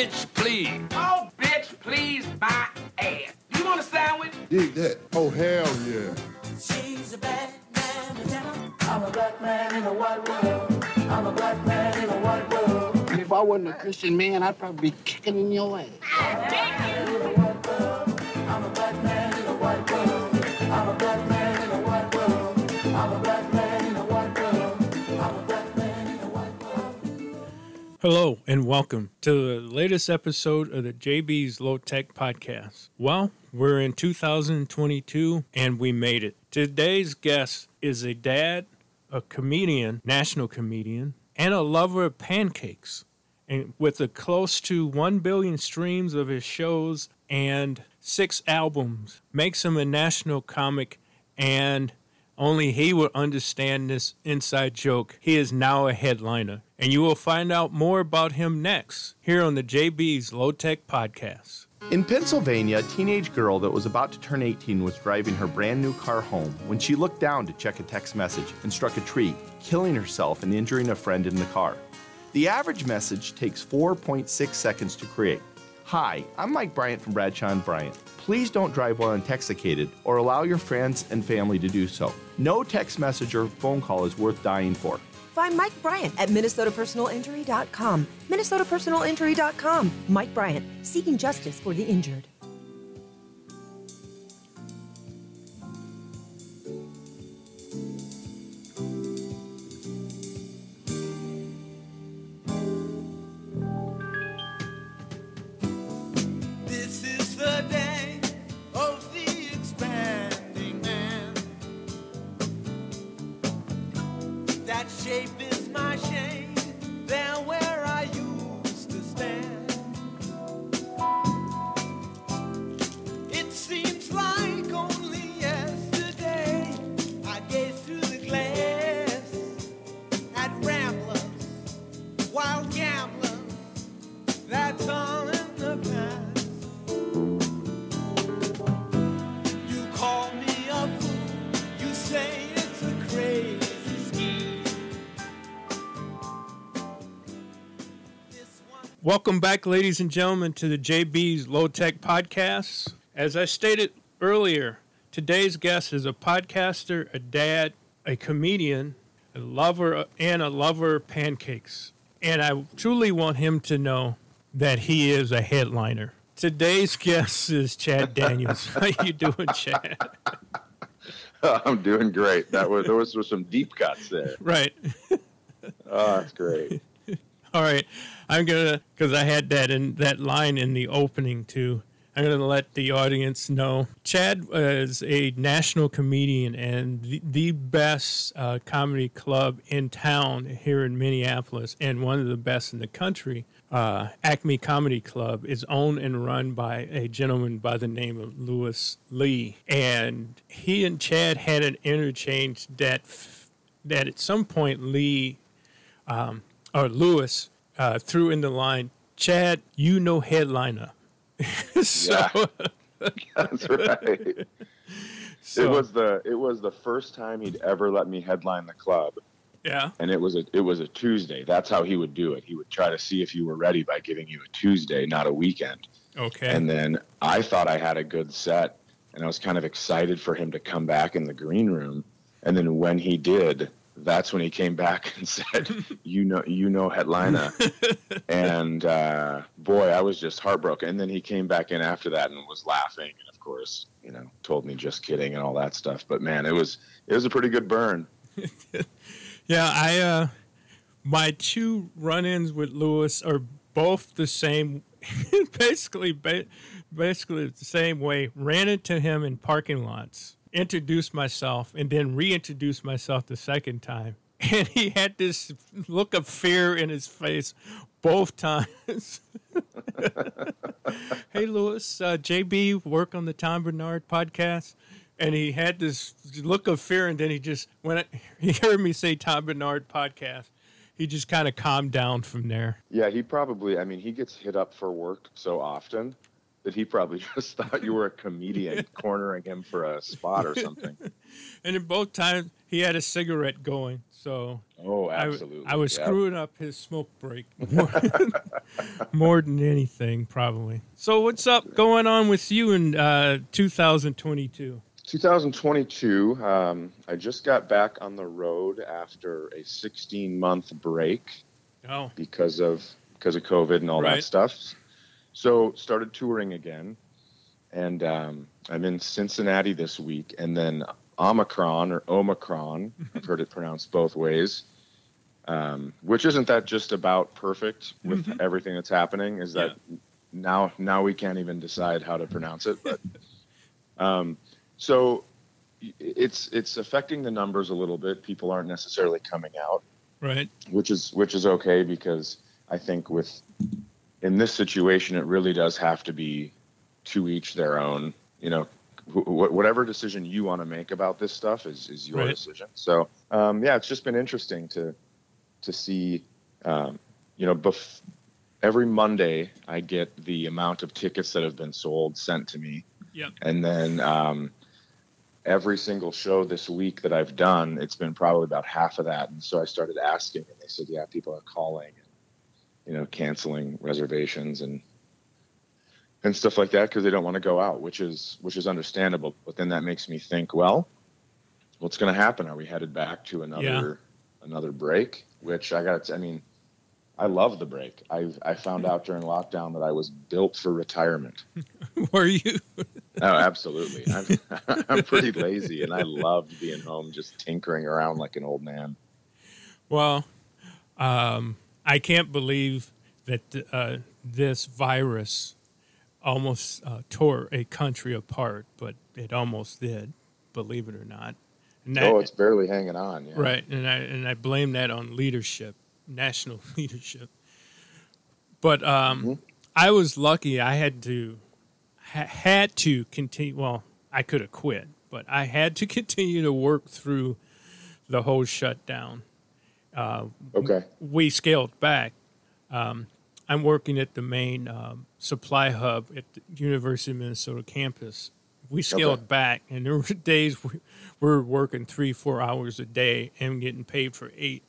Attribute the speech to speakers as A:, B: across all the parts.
A: bitch, please.
B: Oh, bitch, please my ass. You want a sandwich?
C: Dig that. Oh, hell yeah.
D: She's a bad man, I'm a black man in a white world. I'm a black man in a white world.
E: If I wasn't a Christian man, I'd probably be kicking in your ass.
F: Hello and welcome to the latest episode of the JB's Low Tech Podcast. Well, we're in 2022 and we made it. Today's guest is a dad, a comedian, national comedian, and a lover of pancakes. And with a close to 1 billion streams of his shows and six albums, makes him a national comic and only he will understand this inside joke. He is now a headliner. And you will find out more about him next here on the JB's Low Tech Podcast.
G: In Pennsylvania, a teenage girl that was about to turn 18 was driving her brand new car home when she looked down to check a text message and struck a tree, killing herself and injuring a friend in the car. The average message takes 4.6 seconds to create. Hi, I'm Mike Bryant from Bradshaw and Bryant. Please don't drive while intoxicated or allow your friends and family to do so. No text message or phone call is worth dying for.
H: Find Mike Bryant at MinnesotaPersonalInjury.com. MinnesotaPersonalInjury.com. Mike Bryant, seeking justice for the injured.
I: Shape
F: Welcome back, ladies and gentlemen, to the JB's Low Tech Podcast. As I stated earlier, today's guest is a podcaster, a dad, a comedian, a lover, and a lover of pancakes. And I truly want him to know that he is a headliner. Today's guest is Chad Daniels. How you doing, Chad?
J: I'm doing great. That was there was, was some deep cuts there.
F: Right.
J: Oh, that's great.
F: All right, I'm gonna because I had that in that line in the opening too. I'm gonna let the audience know. Chad is a national comedian and the, the best uh, comedy club in town here in Minneapolis, and one of the best in the country. Uh, Acme Comedy Club is owned and run by a gentleman by the name of Louis Lee, and he and Chad had an interchange that f- that at some point Lee or Louis uh, threw in the line, Chad, you know headliner. so,
J: That's right.
F: so-
J: it was the it was the first time he'd ever let me headline the club,
F: yeah,
J: and it was a it was a Tuesday. That's how he would do it. He would try to see if you were ready by giving you a Tuesday, not a weekend.
F: okay,
J: And then I thought I had a good set, and I was kind of excited for him to come back in the green room. And then when he did, that's when he came back and said, "You know, you know, headliner." and uh, boy, I was just heartbroken. And then he came back in after that and was laughing, and of course, you know, told me just kidding and all that stuff. But man, it was it was a pretty good burn.
F: yeah. I uh, my two run-ins with Louis are both the same, basically, ba- basically the same way. Ran into him in parking lots, introduced myself, and then reintroduce myself the second time. And he had this look of fear in his face both times. hey, Louis, uh, JB, work on the Tom Barnard podcast. And he had this look of fear, and then he just, when it, he heard me say Tom Barnard podcast, he just kind of calmed down from there.
J: Yeah, he probably. I mean, he gets hit up for work so often that he probably just thought you were a comedian cornering him for a spot or something.
F: And in both times, he had a cigarette going, so
J: Oh,
F: I,
J: absolutely.
F: I was
J: yeah.
F: screwing up his smoke break more, more than anything, probably. So, what's up going on with you in uh, 2022?
J: 2022. Um, I just got back on the road after a 16 month break
F: Oh,
J: because of because of COVID and all
F: Right.
J: that stuff. So started touring again, and um, I'm in Cincinnati this week, and then Omicron or Omicron. I've heard it pronounced both ways. Um, which isn't that just about perfect with
F: Mhm.
J: everything that's happening? Is that now now we can't even decide how to pronounce it, but um, so it's it's affecting the numbers a little bit. People aren't necessarily coming out
F: right.
J: which is which is okay because I think with in this situation it really does have to be to each their own. You know, wh- wh- whatever decision you want to make about this stuff is is your
F: Right.
J: decision. So um, yeah, it's just been interesting to to see. Um, you know, bef- every Monday I get the amount of tickets that have been sold sent to me,
F: Yep.
J: and then um, every single show this week that I've done, it's been probably about half of that. And so I started asking, and they said, yeah, people are calling you know canceling reservations and and stuff like that because they don't want to go out, which is which is understandable. But then that makes me think, well, what's going to happen? Are we headed back to another another break? Which I got. I mean. I love the break. I I found out during lockdown that I was built for retirement.
F: Were you?
J: Oh, absolutely. I'm, I'm pretty lazy, and I loved being home, just tinkering around like an old man.
F: Well, um, I can't believe that uh, this virus almost uh, tore a country apart, but it almost did, believe it or not. And that-
J: oh, it's barely hanging on. Yeah.
F: Right, and I and I blame that on leadership, national leadership. But um,
J: Mm-hmm.
F: I was lucky. I had to ha- had to continue. Well, I could have quit, but I had to continue to work through the whole shutdown. Uh,
J: Okay.
F: we scaled back. Um, I'm working at the main um, supply hub at the University of Minnesota campus. We scaled
J: Okay.
F: back, and there were days we were working three, four hours a day and getting paid for eight.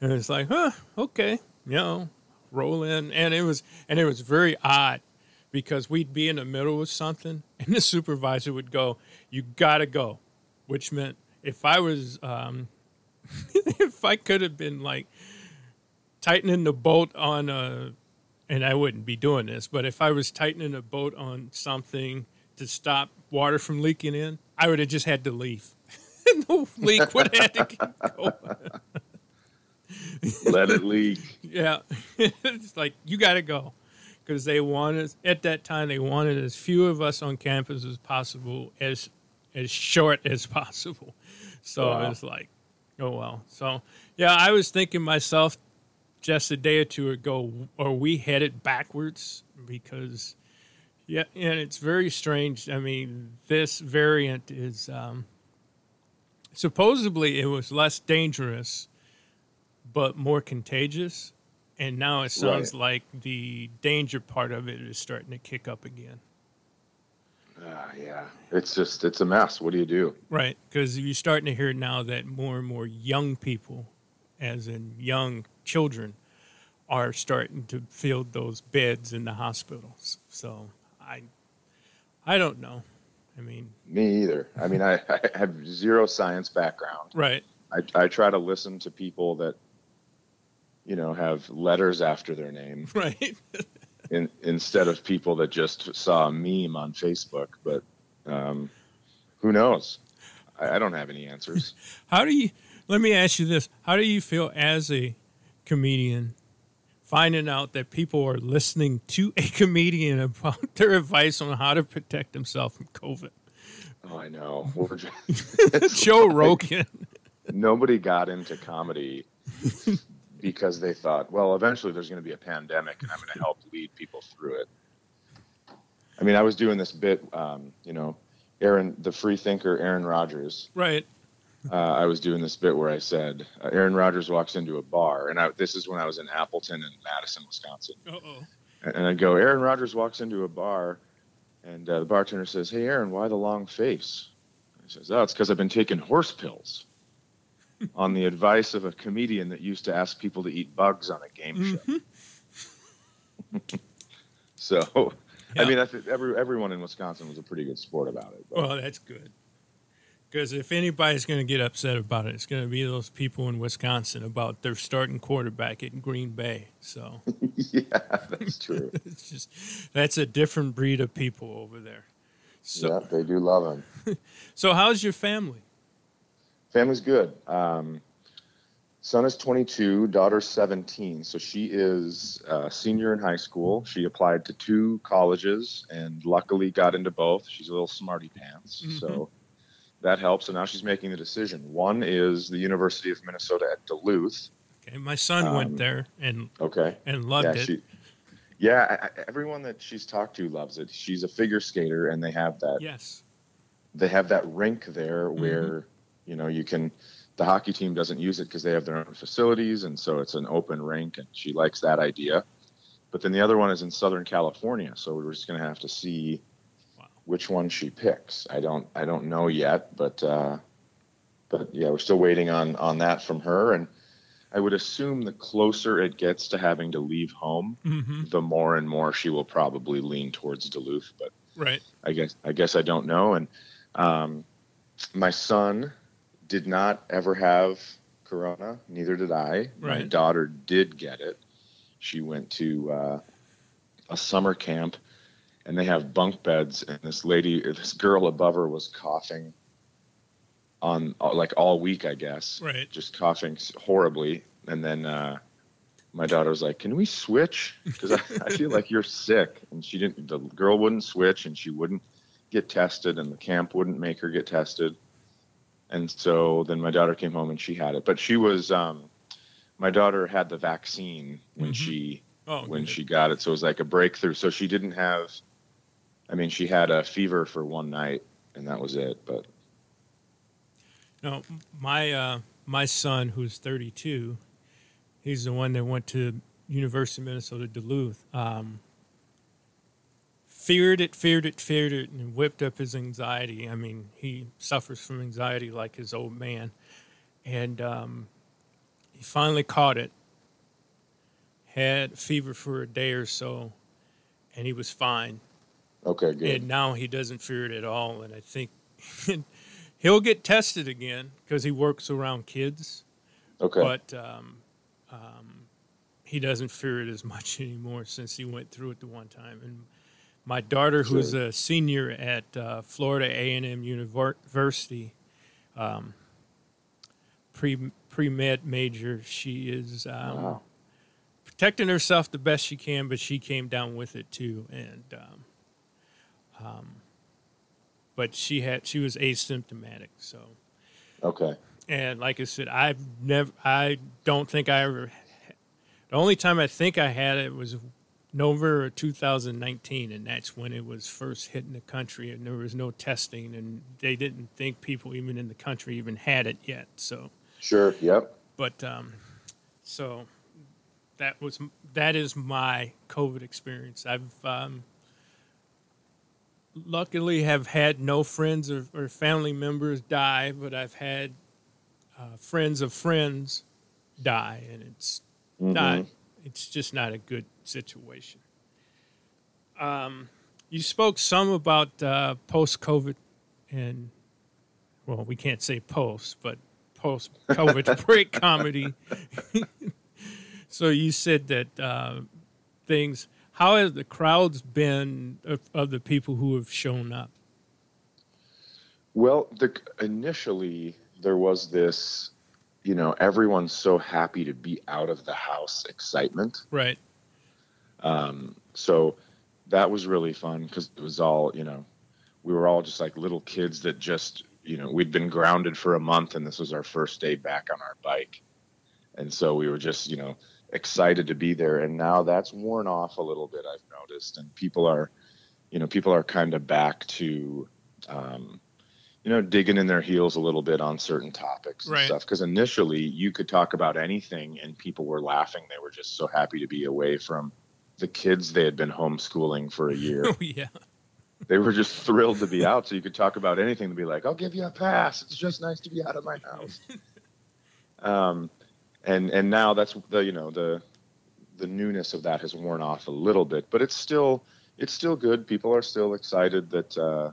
F: And it's like, huh, okay, you know, roll in. And it was, and it was very odd because we'd be in the middle of something, and the supervisor would go, "You gotta go," which meant if I was, um, if I could have been like tightening the bolt on a, and I wouldn't be doing this, but if I was tightening a bolt on something to stop water from leaking in, I would have just had to leave. the leak would have had to keep going.
J: Let it leak.
F: Yeah, it's like you got to go because they wanted at that time they wanted as few of us on campus as possible, as as short as possible. So
J: Wow.
F: it's like, oh well. So yeah, I was thinking myself just a day or two ago, are we headed backwards? Because yeah, and it's very strange. I mean, this variant is um, supposedly it was less dangerous but more contagious. And now it sounds
J: Right.
F: like the danger part of it is starting to kick up again.
J: Ah, yeah. It's just it's a mess. What do you do?
F: Right. Because you're starting to hear now that more and more young people, as in young children, are starting to fill those beds in the hospitals. So I, I don't know. I mean,
J: Me either. I mean, I, I have zero science background.
F: right.
J: I, I try to listen to people that, you know, have letters after their name
F: Right.
J: in, instead of people that just saw a meme on Facebook. But um, who knows? I, I don't have any answers.
F: How do you? Let me ask you this: How do you feel as a comedian, finding out that people are listening to a comedian about their advice on how to protect themselves from COVID?
J: Oh, I know. Just,
F: Joe Rogan.
J: nobody got into comedy because they thought, well, eventually there's going to be a pandemic and I'm going to help lead people through it. I mean, I was doing this bit, um, you know, Aaron, the free thinker, Aaron Rodgers.
F: Right.
J: Uh, I was doing this bit where I said, uh, Aaron Rodgers walks into a bar, and I, this is when I was in Appleton and Madison, Wisconsin.
F: Uh oh.
J: And, and I go, Aaron Rodgers walks into a bar, and uh, the bartender says, Hey, Aaron, why the long face? He says, Oh, it's because I've been taking horse pills. On the advice of a comedian that used to ask people to eat bugs on a game mm-hmm. show. so,
F: Yeah.
J: I mean, I think every everyone in Wisconsin was a pretty good sport about it. but-
F: Well, that's good. Because if anybody's going to get upset about it, it's going to be those people in Wisconsin about their starting quarterback in Green Bay. So
J: yeah, that's true.
F: it's just that's a different breed of people over there. So
J: yeah, they do love him.
F: so how's your family?
J: Family's good. Um, son is 22, daughter's 17. So she is a senior in high school. She applied to two colleges and luckily got into both. She's a little smarty pants. So that helps. And now she's making the decision. One is the University of Minnesota at Duluth.
F: Okay, my son
J: Um,
F: went there and
J: Okay.
F: and loved
J: yeah,
F: it.
J: She, yeah, I, everyone that she's talked to loves it. She's a figure skater, and they have that
F: yes.
J: they have that rink there
F: Mm-hmm.
J: where you know you can the hockey team doesn't use it because they have their own facilities and so it's an open rink and she likes that idea but then the other one is in southern california so we're just going to have to see
F: Wow.
J: which one she picks i don't i don't know yet but uh but yeah we're still waiting on on that from her and i would assume the closer it gets to having to leave home
F: hmm
J: the more and more she will probably lean towards duluth but
F: Right.
J: I guess I guess I don't know. And um, my son did not ever have corona. Neither did I. My daughter did get it. She went to uh, a summer camp, and they have bunk beds. And this lady, this girl above her, was coughing on uh, like all week, I guess.
F: Right.
J: Just coughing horribly. And then uh, my daughter was like, "Can we switch? Because I, I feel like you're sick." And she didn't. The girl wouldn't switch, and she wouldn't get tested, and the camp wouldn't make her get tested. And so then my daughter came home and she had it, but she was. Um, my daughter had the vaccine when
F: Mhm.
J: she
F: Oh,
J: when
F: good.
J: she got it, so it was like a breakthrough. So she didn't have. I mean, she had a fever for one night, and that was it. But
F: No, my uh, my son, who's 32, he's the one that went to University of Minnesota Duluth. Um, feared it, feared it, feared it, and whipped up his anxiety. I mean, he suffers from anxiety like his old man, and um, he finally caught it. Had fever for a day or so, and he was fine.
J: okay, good.
F: And now he doesn't fear it at all. And I think he'll get tested again because he works around kids.
J: okay,
F: But um, um, he doesn't fear it as much anymore since he went through it the one time. And my daughter, who's
J: Sure.
F: a senior at uh, Florida A&M University, um, pre pre med major, she is um,
J: Wow.
F: protecting herself the best she can, but she came down with it too. And um, um, but she had she was asymptomatic, so
J: okay,
F: and like I said, I've never, I don't think I ever. The only time I think I had it was November of 2019, and that's when it was first hitting the country, and there was no testing, and they didn't think people even in the country even had it yet. So,
J: sure, yep,
F: but um, so that was that is my COVID experience. I've um, luckily have had no friends or, or family members die, but I've had uh, friends of friends die, and it's not. It's just not a good situation. Um, you spoke some about uh, post COVID, and well, we can't say post, but post COVID break comedy. so you said that uh, things. How has the crowds been of, of the people who have shown up?
J: Well, the, initially there was this, you know, everyone's so happy to be out of the house excitement.
F: Right.
J: Um, so that was really fun because it was all, you know, we were all just like little kids that just, you know, we'd been grounded for a month and this was our first day back on our bike. And so we were just, you know, excited to be there. And now that's worn off a little bit, I've noticed. And people are, you know, people are kind of back to, um, you know, digging in their heels a little bit on certain topics and
F: Right.
J: stuff. Because initially you could talk about anything and people were laughing. They were just so happy to be away from the kids they had been homeschooling for a year.
F: Oh yeah.
J: they were just thrilled to be out. So you could talk about anything and be like, I'll give you a pass. It's just nice to be out of my house. um, and and now that's the you know the the newness of that has worn off a little bit, but it's still it's still good. People are still excited that uh,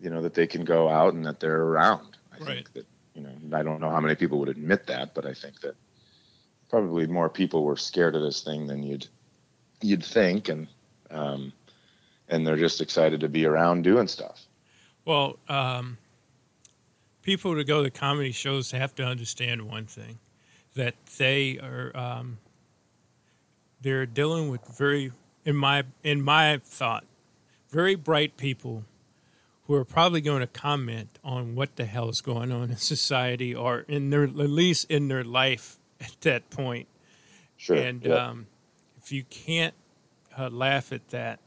J: you know that they can go out and that they're around. I
F: Right.
J: think that you know I don't know how many people would admit that, but I think that probably more people were scared of this thing than you'd you'd think, and um, and they're just excited to be around doing stuff.
F: Well, um, people to go to comedy shows have to understand one thing that they are um, they're dealing with very in my in my thought very bright people who are probably going to comment on what the hell is going on in society or in their at least in their life at that point
J: Sure.
F: and
J: Yep.
F: um, if you can't uh, laugh at that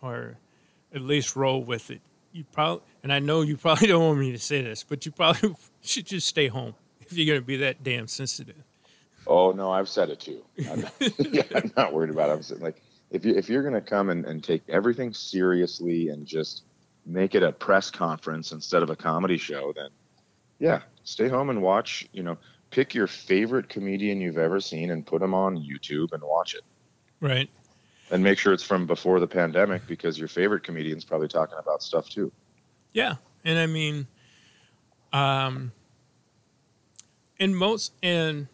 F: or at least roll with it, you probably, and I know you probably don't want me to say this, but you probably should just stay home if you're going to be that damn sensitive.
J: Oh no, I've said it too. I'm not, yeah, I'm not worried about it. I'm saying, like if you if you're gonna come and, and take everything seriously and just make it a press conference instead of a comedy show, then yeah, stay home and watch. You know, pick your favorite comedian you've ever seen and put them on YouTube and watch it.
F: Right.
J: And make sure it's from before the pandemic because your favorite comedian's probably talking about stuff too.
F: Yeah, and I mean, um, and most and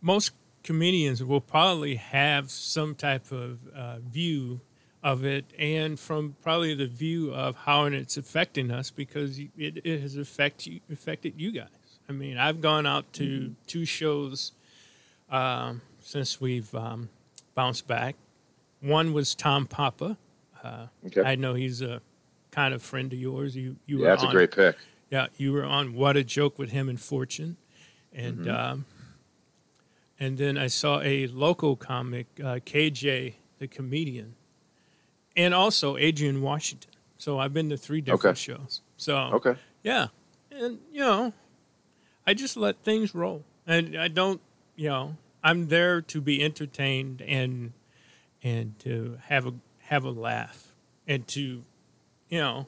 F: most comedians will probably have some type of uh, view of it, and from probably the view of how it's affecting us because it, it has affect you, affected you guys. I mean, I've gone out to two shows um, since we've um, bounced back. One was Tom Papa. Uh,
J: Okay.
F: I know he's a kind of friend of yours. You you were
J: Yeah, that's a great pick.
F: Yeah, you were on What a Joke with him and Fortune, and
J: Mhm.
F: um, and then I saw a local comic, uh, KJ the comedian, and also Adrian Washington. So I've been to three different
J: Okay.
F: shows. So
J: Okay.
F: yeah, and you know, I just let things roll, and I don't, you know, I'm there to be entertained and and to have a have a laugh and to, you know,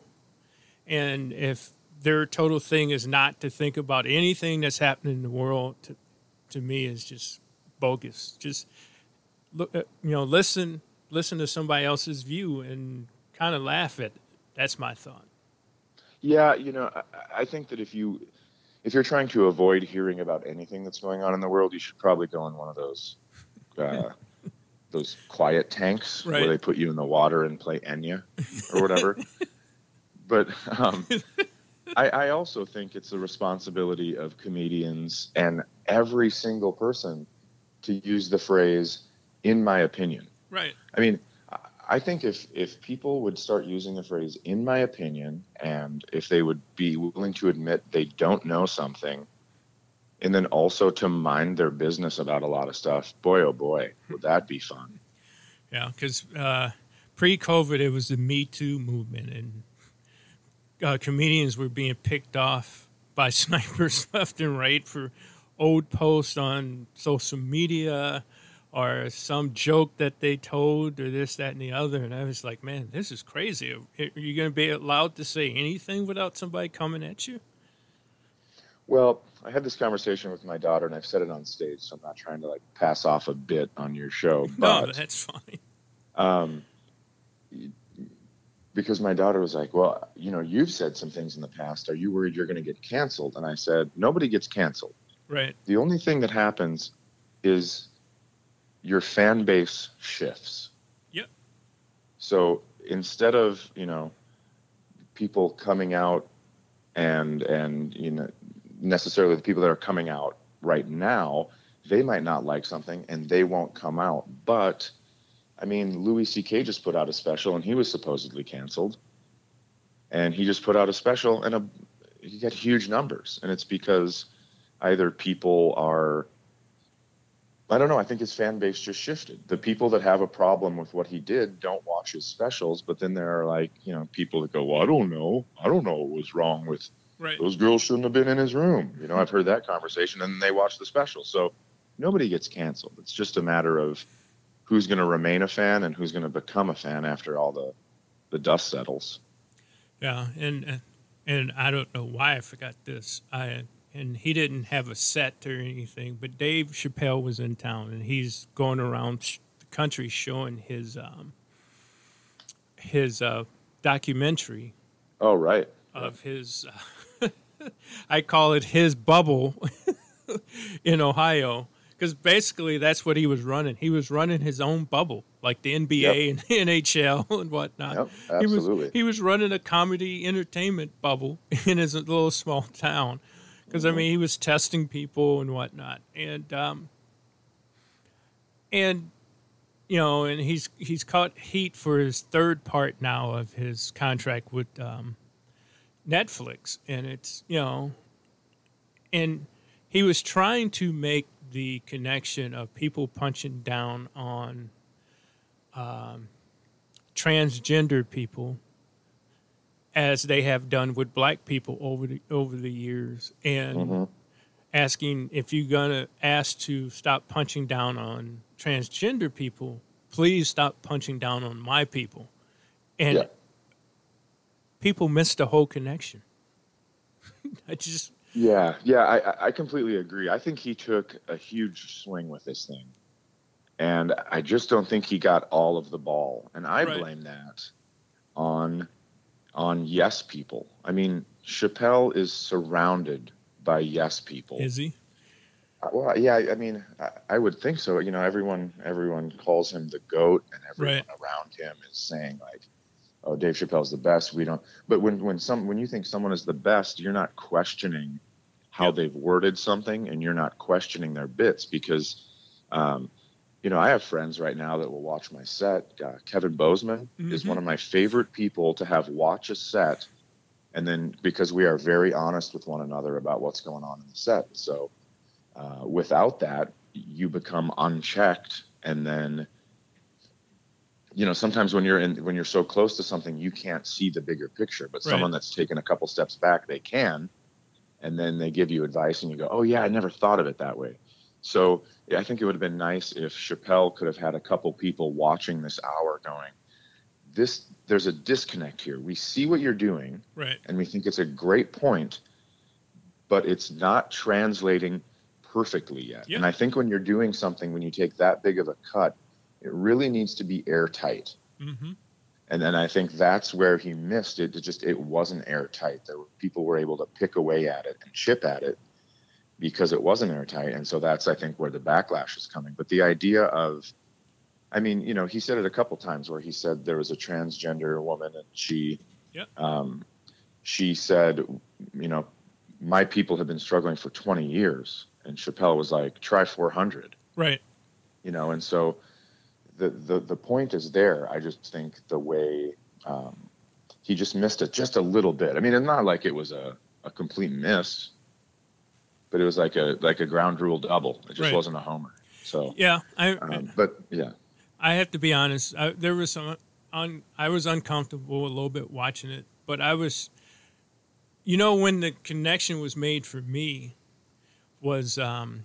F: and if their total thing is not to think about anything that's happening in the world, to, to me is just bogus. Just look, uh, you know, listen, listen to somebody else's view and kind of laugh at it. That's my thought.
J: Yeah, you know, I, I think that if you if you're trying to avoid hearing about anything that's going on in the world, you should probably go in one of those uh, those quiet tanks
F: Right.
J: where they put you in the water and play Enya or whatever. but um, I, I also think it's the responsibility of comedians and every single person to use the phrase "in my opinion."
F: Right.
J: I mean, I- think if if people would start using the phrase "in my opinion" and if they would be willing to admit they don't know something, and then also to mind their business about a lot of stuff, boy oh boy, would that be fun?
F: Yeah, because uh, pre-COVID, it was the Me Too movement, and uh, comedians were being picked off by snipers left and right for old posts on social media or some joke that they told or this, that, and the other. And I was like, man, this is crazy. Are you going to be allowed to say anything without somebody coming at you?
J: Well, I had this conversation with my daughter, and I've said it on stage, so I'm not trying to like pass off a bit on your show,
F: No,
J: but
F: that's fine.
J: um, because my daughter was like, "Well, you know, you've said some things in the past. Are you worried you're going to get canceled?" And I said, "Nobody gets canceled.
F: Right.
J: The only thing that happens is your fan base shifts.
F: Yep.
J: So instead of you know people coming out and and you know necessarily the people that are coming out right now, they might not like something and they won't come out. But I mean, Louis C.K. just put out a special and he was supposedly canceled, and he just put out a special and a he got huge numbers, and it's because either people are I don't know. I think his fan base just shifted. The people that have a problem with what he did don't watch his specials, but then there are like, you know, people that go, Well, I don't know. I don't know what was wrong with
F: Right.
J: those girls shouldn't have been in his room. You know, I've heard that conversation and then they watch the special. So nobody gets canceled. It's just a matter of who's going to remain a fan and who's going to become a fan after all the the dust settles.
F: Yeah, and and I don't know why I forgot this. I and he didn't have a set or anything. But Dave Chappelle was in town, and he's going around sh- the country showing his um, his uh, documentary
J: Oh, right.
F: of his. Uh, I call it his bubble in Ohio because basically that's what he was running. He was running his own bubble, like the NBA and NHL and whatnot.
J: Yep,
F: He
J: absolutely.
F: was he was running a comedy entertainment bubble in his little small town because I mean he was testing people and whatnot, and um, and you know, and he's he's caught heat for his third part now of his contract with um, Netflix, and it's you know, and he was trying to make the connection of people punching down on um, transgender people as they have done with black people over the over the years and
J: Mhm.
F: asking if you're gonna ask to stop punching down on transgender people please stop punching down on my people and
J: Yeah.
F: people missed the whole connection i just
J: Yeah, yeah, I, I- I completely agree. I think he took a huge swing with this thing. And I just don't think he got all of the ball. And I
F: Right.
J: blame that on on yes people. I mean, Chappelle is surrounded by yes people.
F: is he
J: Uh, Well, yeah, I mean, I, I would think so. You know, everyone everyone calls him the goat, and everyone around him is saying like, "Oh, Dave Chappelle's the best." We don't. But when when some when you think someone is the best, you're not questioning how
F: Yep.
J: they've worded something, and you're not questioning their bits because, um, you know, I have friends right now that will watch my set. Uh, Kevin Bozeman is
F: Mhm.
J: one of my favorite people to have watch a set, and then because we are very honest with one another about what's going on in the set, so uh, without that you become unchecked and then you know sometimes when you're in when you're so close to something you can't see the bigger picture but
F: Right.
J: someone that's taken a couple steps back they can and then they give you advice and you go oh yeah i never thought of it that way so yeah, i think it would have been nice if chappelle could have had a couple people watching this hour going this there's a disconnect here we see what you're doing
F: right
J: and we think it's a great point, but it's not translating perfectly yet.
F: Yeah.
J: And I think when you're doing something, when you take that big of a cut, it really needs to be airtight.
F: mm-hmm.
J: And then I think that's where he missed it. It just it wasn't airtight. There were people were able to pick away at it and chip at it because it wasn't airtight. And so that's I think where the backlash is coming. But the idea of I mean, you know, he said it a couple times where he said there was a transgender woman and she
F: Yep.
J: um, she said, you know, my people have been struggling for 20 years. And Chappelle was like, try 400
F: right
J: you know and so the the, the point is there i just think the way um, he just missed it just a little bit i mean it's not like it was a, a complete miss but it was like a like a ground rule double it just
F: Right.
J: wasn't a homer so
F: yeah i
J: um, but yeah
F: I have to be honest. I, there was some un, I was uncomfortable a little bit watching it, but I was, you know, when the connection was made for me, was um,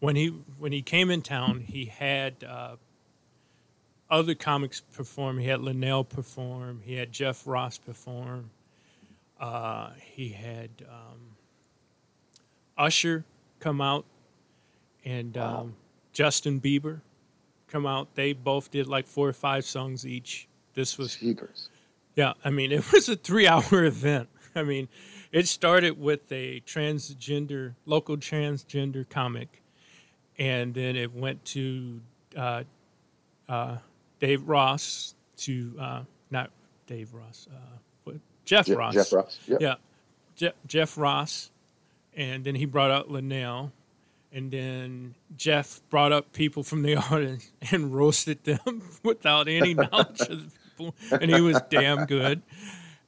F: when he when he came in town. He had uh, other comics perform. He had Linnell perform. He had Jeff Ross perform. Uh, he had um, Usher come out, and um, Justin Bieber come out. They both did like four or five songs each. This was
J: Jeepers.
F: yeah, I mean, it was a three hour event. I mean, it started with a transgender, local transgender comic, and then it went to uh, uh, Dave Ross, to uh, not Dave Ross, uh, Jeff
J: Je-
F: Ross.
J: jeff ross yep.
F: Yeah, Je- Jeff Ross, and then he brought out Linnell, and then Jeff brought up people from the audience and roasted them without any knowledge of the people, and he was damn good.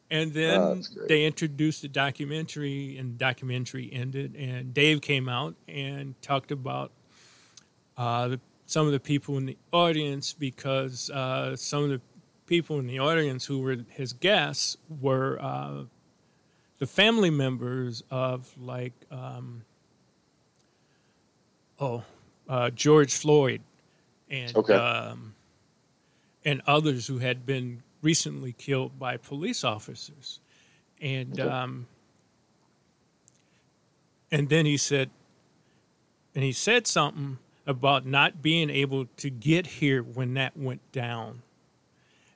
F: And
J: Oh,
F: then
J: great.
F: they introduced the documentary, and the documentary ended, and Dave came out and talked about uh, the, some of the people in the audience because uh, some of the people in the audience who were his guests were uh, the family members of like um, oh uh, George Floyd and
J: Okay.
F: um, and others who had been recently killed by police officers, and
J: Okay.
F: um, and then he said, and he said something about not being able to get here when that went down.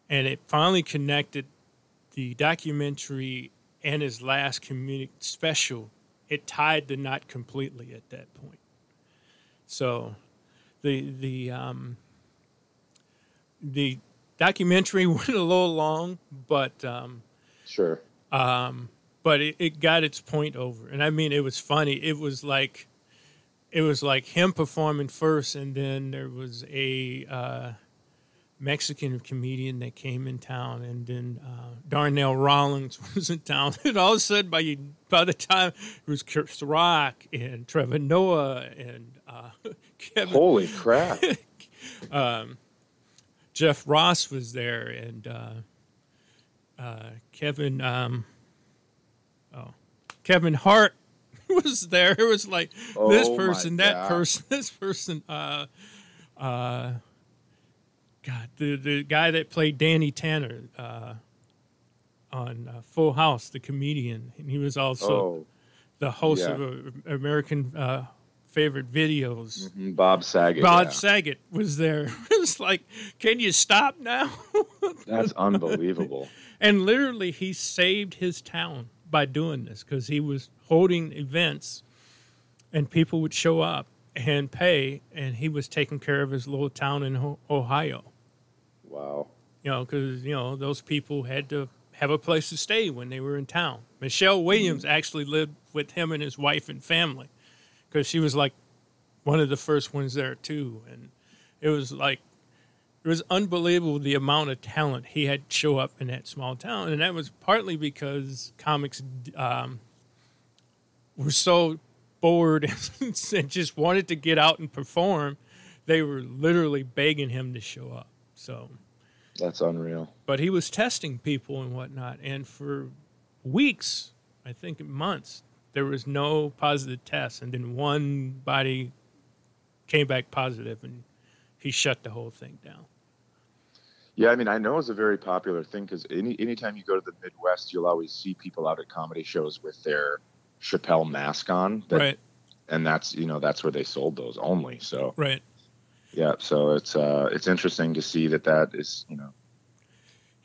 F: And it finally connected the documentary and his last community special. It tied the knot completely at that point. So the the um, the documentary went a little long, but um,
J: Sure.
F: um, but it, it got its point over. And I mean, it was funny. It was like, it was like him performing first, and then there was a uh, Mexican comedian that came in town, and then uh, Donnell Rawlings was in town. And all of a sudden, by by the time it was Chris Rock and Trevor Noah and uh, Kevin
J: Holy crap.
F: um, Jeff Ross was there, and uh, uh, Kevin, um, oh, Kevin Hart was there. It was like this
J: Oh, my
F: person, that
J: God.
F: person, this person. God, the the guy that played Danny Tanner uh, on uh, Full House, the comedian, and he was also
J: Oh.
F: the host
J: yeah.
F: of uh, American uh, Favorite Videos.
J: Mhm, Bob Saget.
F: Bob
J: yeah.
F: Saget was there. It was like, can you stop now?
J: That's unbelievable.
F: and literally, he saved his town by doing this because he was holding events, and people would show up and pay, and he was taking care of his little town in Ohio.
J: Wow.
F: You know, because you know those people had to have a place to stay when they were in town. Michelle Williams actually lived with him and his wife and family because she was like one of the first ones there too, and it was like it was unbelievable the amount of talent he had to show up in that small town, and that was partly because comics um, were so bored and just wanted to get out and perform. They were literally begging him to show up. So
J: That's unreal.
F: but he was testing people and whatnot. And for weeks, I think months, there was no positive test, And then one body came back positive and he shut the whole thing down.
J: Yeah, I mean, I know it's a very popular thing because any anytime you go to the Midwest, you'll always see people out at comedy shows with their Chappelle mask on. That,
F: right,
J: And that's you know that's where they sold those only. So
F: right.
J: Yeah, so it's uh it's interesting to see that that is you know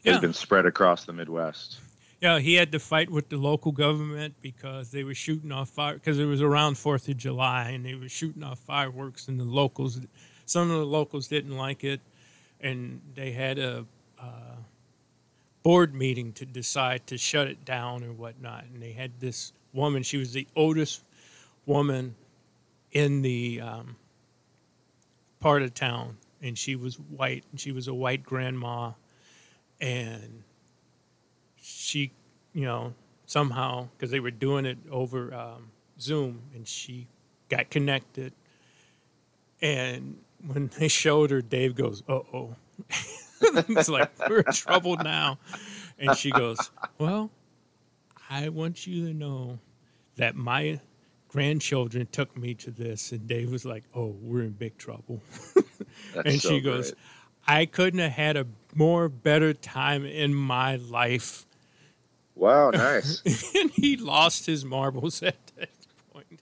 F: Yeah.
J: has been spread across the Midwest.
F: Yeah, he had to fight with the local government because they were shooting off fire because it was around Fourth of July and they were shooting off fireworks and the locals, some of the locals didn't like it, and they had a uh, board meeting to decide to shut it down or whatnot. And they had this woman; she was the oldest woman in the um, part of town, and she was white, and she was a white grandma, and she, you know, somehow because they were doing it over um, Zoom, and she got connected. And when they showed her, Dave goes, "Uh oh," it's like we're in trouble now. And she goes, "Well, I want you to know that my grandchildren took me to this." And Dave was like, "Oh, we're in big trouble." And
J: so
F: she goes,
J: great.
F: "I couldn't have had a more better time in my life."
J: Wow, nice.
F: and he lost his marbles at that point.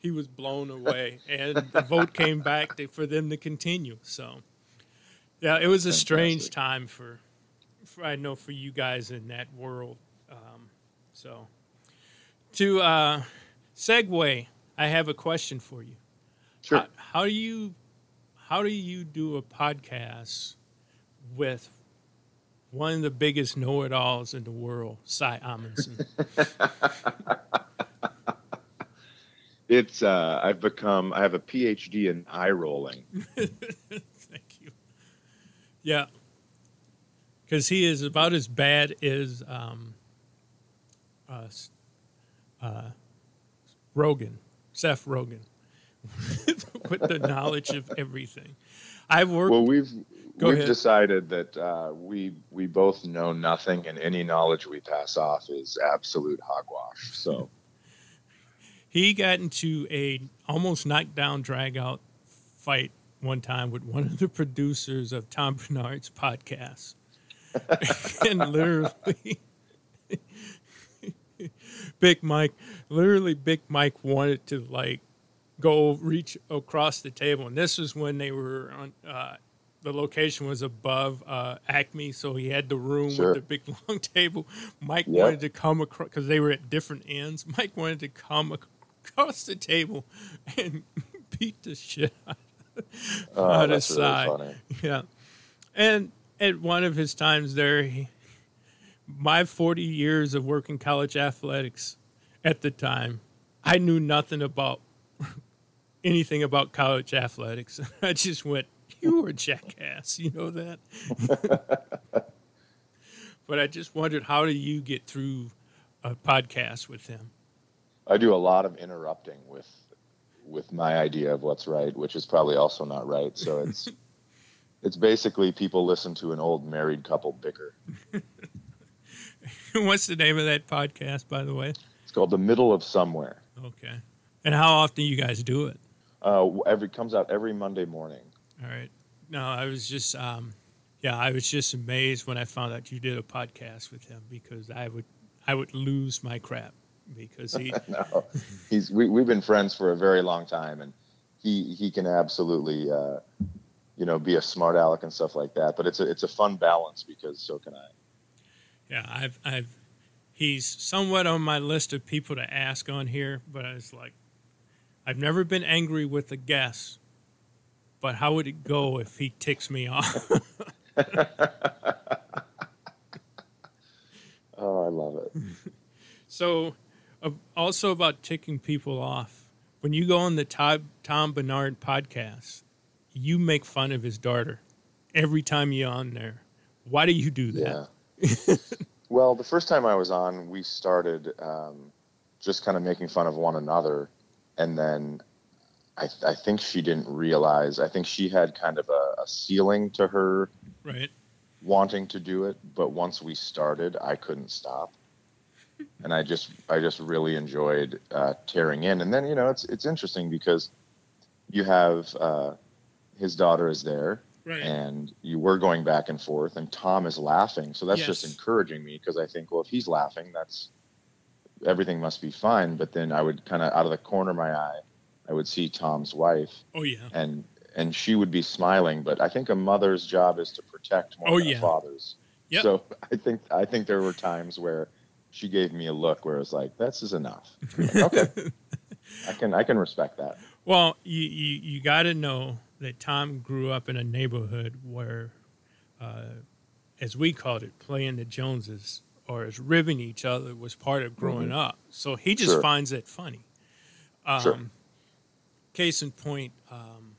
F: He was blown away, and the vote came back to, for them to continue. So, yeah, it was a strange time for, for I know for you guys in that world. Um, so, to uh, segue, I have a question for you.
J: Sure.
F: How, how do you how do you do a podcast with one of the biggest know-it-alls in the world, Cy Amundson?
J: It's uh I've become I have a PhD in eye rolling.
F: Thank you. Yeah, because he is about as bad as um, uh, uh, Rogan, Seth Rogen, with the knowledge of everything. I've worked.
J: Well, we've
F: Go
J: we've
F: ahead.
J: decided that uh, we we both know nothing, and any knowledge we pass off is absolute hogwash. So
F: he got into a almost knockdown drag out fight one time with one of the producers of Tom Barnard's podcast. and literally Big Mike, literally, Big Mike wanted to like go reach across the table, and this was when they were on. Uh, the location was above uh, Acme, so he had the room
J: Sure.
F: with the big long table. Mike
J: Yep.
F: wanted to come across because they were at different ends. Mike wanted to come across the table and beat the shit out,
J: Oh,
F: out
J: that's
F: his
J: really
F: side. Yeah, and at one of his times there, he, my forty years of working college athletics at the time, I knew nothing about anything about college athletics. I just went, "You were a jackass," you know that. but I just wondered, how do you get through a podcast with him?
J: I do a lot of interrupting with with my idea of what's right, which is probably also not right. So it's it's basically people listen to an old married couple bicker.
F: What's the name of that podcast, by the way?
J: It's called The Middle of Somewhere.
F: Okay. And how often you guys do it?
J: Uh, every comes out every Monday morning.
F: All right. No, I was just, um, yeah, I was just amazed when I found out you did a podcast with him because I would, I would lose my crap because he,
J: no, he's we, we've been friends for a very long time, and he he can absolutely uh, you know be a smart aleck and stuff like that. But it's a it's a fun balance because so can I.
F: yeah, I've, I've, he's somewhat on my list of people to ask on here, but I was like, I've never been angry with a guest, but how would it go if he ticks me off?
J: Oh, I love it.
F: So, uh, also about ticking people off. When you go on the Tom, Tom Barnard podcast, you make fun of his daughter every time you're on there. Why do you do that?
J: Well, the first time I was on, we started um, just kind of making fun of one another, and then I, I think she didn't realize. I think she had kind of a, a ceiling to her
F: Right.
J: wanting to do it, but once we started, I couldn't stop, and I just I just really enjoyed uh, tearing in. And then you know it's it's interesting because you have uh, his daughter is there,
F: Right.
J: and you were going back and forth, and Tom is laughing, so that's just encouraging me because I think well if he's laughing, that's everything must be fine. But then I would kind of out of the corner of my eye, I would see Tom's wife,
F: oh, yeah.
J: and and she would be smiling. But I think a mother's job is to protect more
F: Oh,
J: than
F: yeah.
J: a father's.
F: Yep.
J: So I think I think there were times where she gave me a look where it was like, "This is enough." Like, okay, I can I can respect that.
F: Well, you, you, you got to know that Tom grew up in a neighborhood where, uh, as we called it, playing the Joneses or as ribbing each other was part of growing up. So he just
J: Sure.
F: finds it funny. Um,
J: Sure.
F: Case in point, um,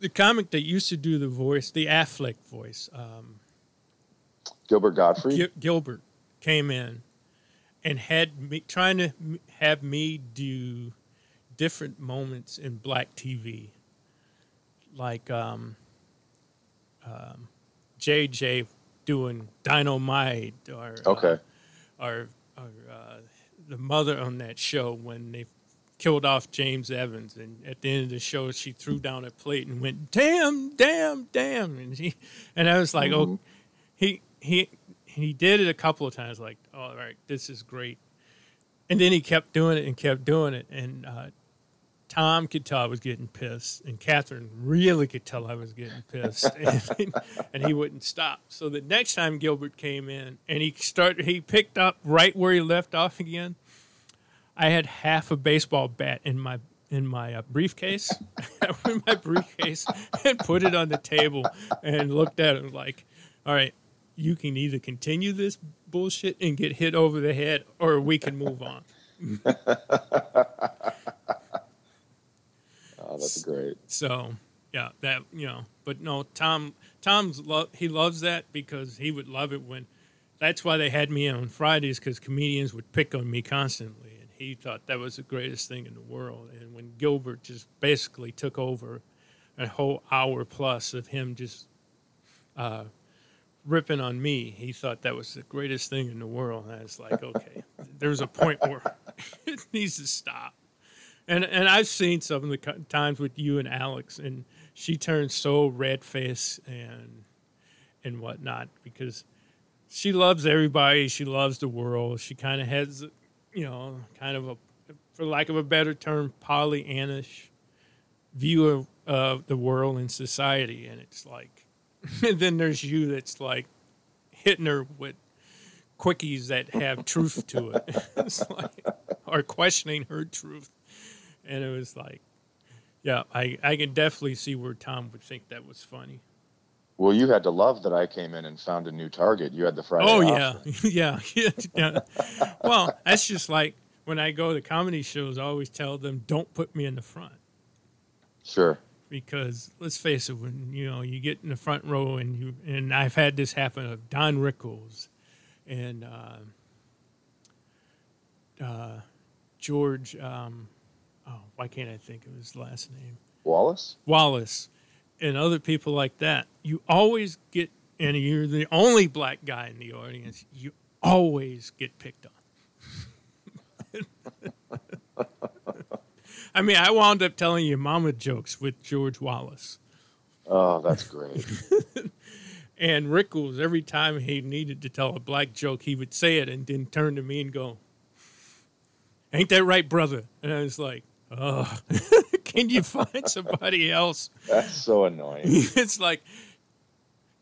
F: the comic that used to do the voice, the Aflac voice, um,
J: Gilbert Gottfried.
F: Gil- Gilbert came in and had me trying to have me do different moments in black TV, like um, um, JJ doing Dynamite or
J: Okay.
F: uh, or, or uh, the mother on that show when they killed off James Evans, and at the end of the show, she threw down a plate and went, "Damn, damn, damn!" And he, and I was like, "Oh, he he he did it a couple of times. Like, oh, all right, this is great." And then he kept doing it and kept doing it, and uh, Tom could tell I was getting pissed, and Catherine really could tell I was getting pissed, and, and he wouldn't stop. So the next time Gilbert came in, and he started, he picked up right where he left off again. I had half a baseball bat in my in my uh, briefcase, in my briefcase, and put it on the table and looked at him like, "All right, you can either continue this bullshit and get hit over the head, or we can move on."
J: Oh, that's great.
F: So yeah, that you know, but no, Tom Tom's lo- he loves that because he would love it when. That's why they had me on Fridays because comedians would pick on me constantly, and he thought that was the greatest thing in the world. And when Gilbert just basically took over a whole hour plus of him just uh, ripping on me, he thought that was the greatest thing in the world. And I was like, okay, there's a point where it needs to stop. And and I've seen some of the times with you and Alex, and she turns so red faced and and whatnot because she loves everybody. She loves the world. She kind of has, you know, kind of a, for lack of a better term, Pollyannish view of uh, the world and society. And it's like, and then there's you that's like hitting her with quickies that have truth to it. it's like, or questioning her truth. And it was like, yeah, I, I can definitely see where Tom would think that was funny.
J: Well, you had to love that I came in and found a new target. You had the Friday.
F: Oh yeah, yeah, yeah. Well, that's just like when I go to comedy shows. I always tell them, "Don't put me in the front,"
J: Sure.
F: because let's face it, when you know you get in the front row and you and I've had this happen of Don Rickles and uh, uh, George. Um, oh, why can't I think of his last name?
J: Wallace.
F: Wallace and other people like that, you always get, and you're the only black guy in the audience, you always get picked on. I mean, I wound up telling you mama jokes with George Wallace.
J: Oh, that's great.
F: And Rickles, every time he needed to tell a black joke, he would say it and then turn to me and go, Ain't that right, brother? And I was like, Oh, can you find somebody else?
J: that's so annoying.
F: it's like,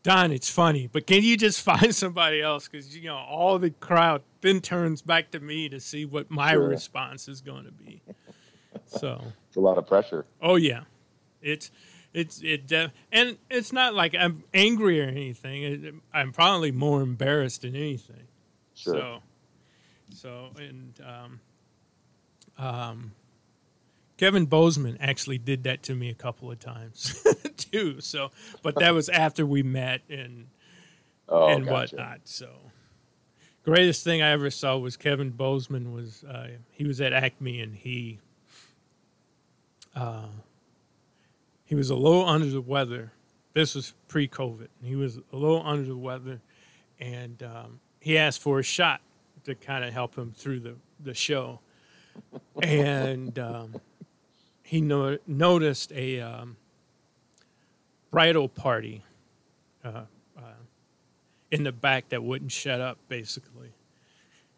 F: Don, it's funny, but can you just find somebody else? Because, you know, all the crowd then turns back to me to see what my
J: Sure.
F: response is going to be. So,
J: It's a lot of pressure.
F: oh, yeah. It's, it's, it, def- and it's not like I'm angry or anything. I'm probably more embarrassed than anything.
J: Sure.
F: So, so, and, um, um, Kevin Bozeman actually did that to me a couple of times too. So, but that was after we met and
J: oh,
F: and
J: gotcha.
F: whatnot. So, greatest thing I ever saw was Kevin Bozeman was uh, he was at Acme and he uh, he was a little under the weather. This was pre-COVID. He was a little under the weather, and um, he asked for a shot to kind of help him through the the show, and. Um, he no- noticed a um, bridal party uh, uh, in the back that wouldn't shut up, basically.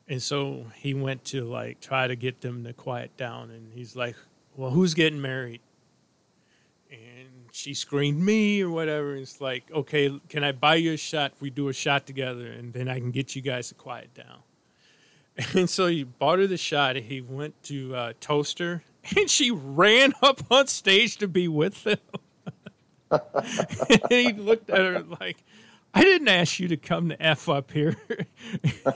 F: And so he went to like try to get them to quiet down, and he's like, "Well, who's getting married?" And she screamed me or whatever. And It's like, "Okay, can I buy you a shot? We do a shot together, and then I can get you guys to quiet down." And so he bought her the shot. He went to uh, toast her, and she ran up on stage to be with him. and he looked at her like, I didn't ask you to come to F up here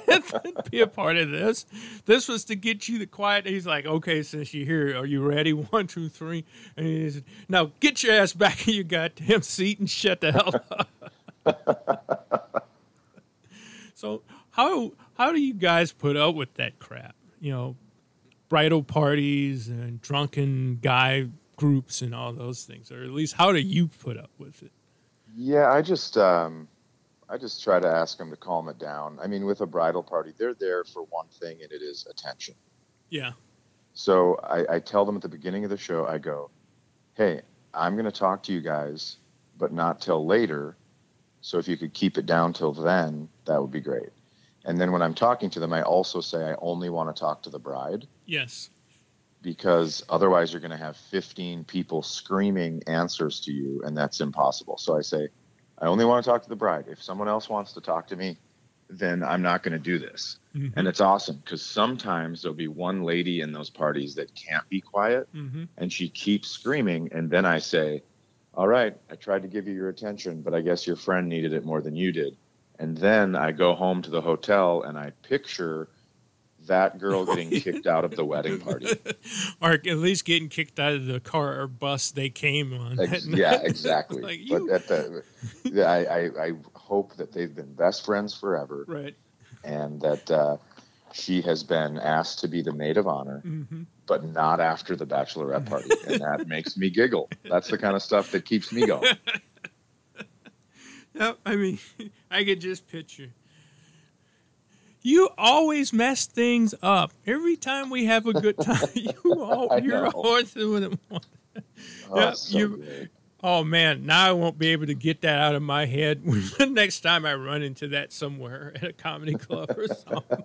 F: and be a part of this. This was to get you the quiet. He's like, okay, since you're here, are you ready? One, two, three. And he said, now get your ass back in your goddamn seat and shut the hell up. so how how do you guys put up with that crap? You know, bridal parties and drunken guy groups and all those things, or at least how do you put up with it?
J: Yeah, I just um, I just try to ask them to calm it down. I mean, with a bridal party, they're there for one thing, and it is attention.
F: Yeah,
J: So I, I tell them at the beginning of the show, I go, "Hey, I'm going to talk to you guys, but not till later. So if you could keep it down till then, that would be great." And then when I'm talking to them, I also say I only want to talk to the bride
F: yes,
J: because otherwise you're going to have 15 people screaming answers to you, and that's impossible. So I say, I only want to talk to the bride. If someone else wants to talk to me, then I'm not going to do this.
F: Mhm.
J: And it's awesome because sometimes there'll be one lady in those parties that can't be quiet
F: hmm
J: and she keeps screaming. And then I say, All right, I tried to give you your attention, but I guess your friend needed it more than you did. And then I go home to the hotel and I picture that girl getting kicked out of the wedding party.
F: or at least getting kicked out of the car or bus they came on.
J: Ex- yeah, exactly.
F: Like,
J: but at the, yeah, I, I, I hope that they've been best friends forever
F: right.
J: and that uh, she has been asked to be the maid of honor,
F: hmm
J: but not after the bachelorette party. and that makes me giggle. That's the kind of stuff that keeps me going.
F: No, I mean, I could just picture. You always mess things up. Every time we have a good time, you all, you're always doing it.
J: Oh,
F: Yeah,
J: so
F: you-. Oh man, now I won't be able to get that out of my head the next time I run into that somewhere at a comedy club or something.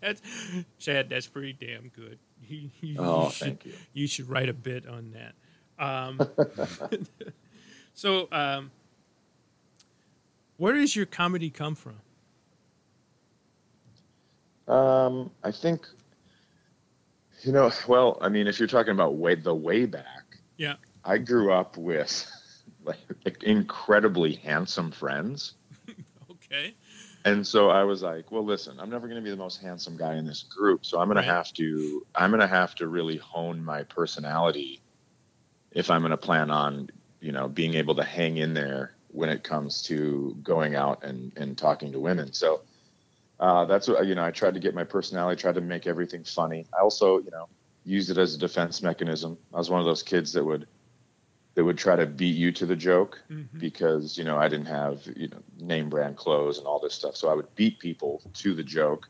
F: that's Chad. That's pretty damn good. You, you,
J: Oh,
F: you should,
J: thank you.
F: You should write a bit on that. Um, so, um, where does your comedy come from?
J: Um, I think, you know, well, I mean, if you're talking about way the way back,
F: Yeah.
J: I grew up with like incredibly handsome friends.
F: Okay.
J: And so I was like, well, listen, I'm never going to be the most handsome guy in this group. So I'm going
F: Right.
J: to have to, I'm going to have to really hone my personality if I'm going to plan on, you know, being able to hang in there when it comes to going out and, and talking to women. So uh, that's what, you know, I tried to get my personality, tried to make everything funny. I also, you know, used it as a defense mechanism. I was one of those kids that would, that would try to beat you to the joke because you know I didn't have you know name brand clothes and all this stuff, so I would beat people to the joke.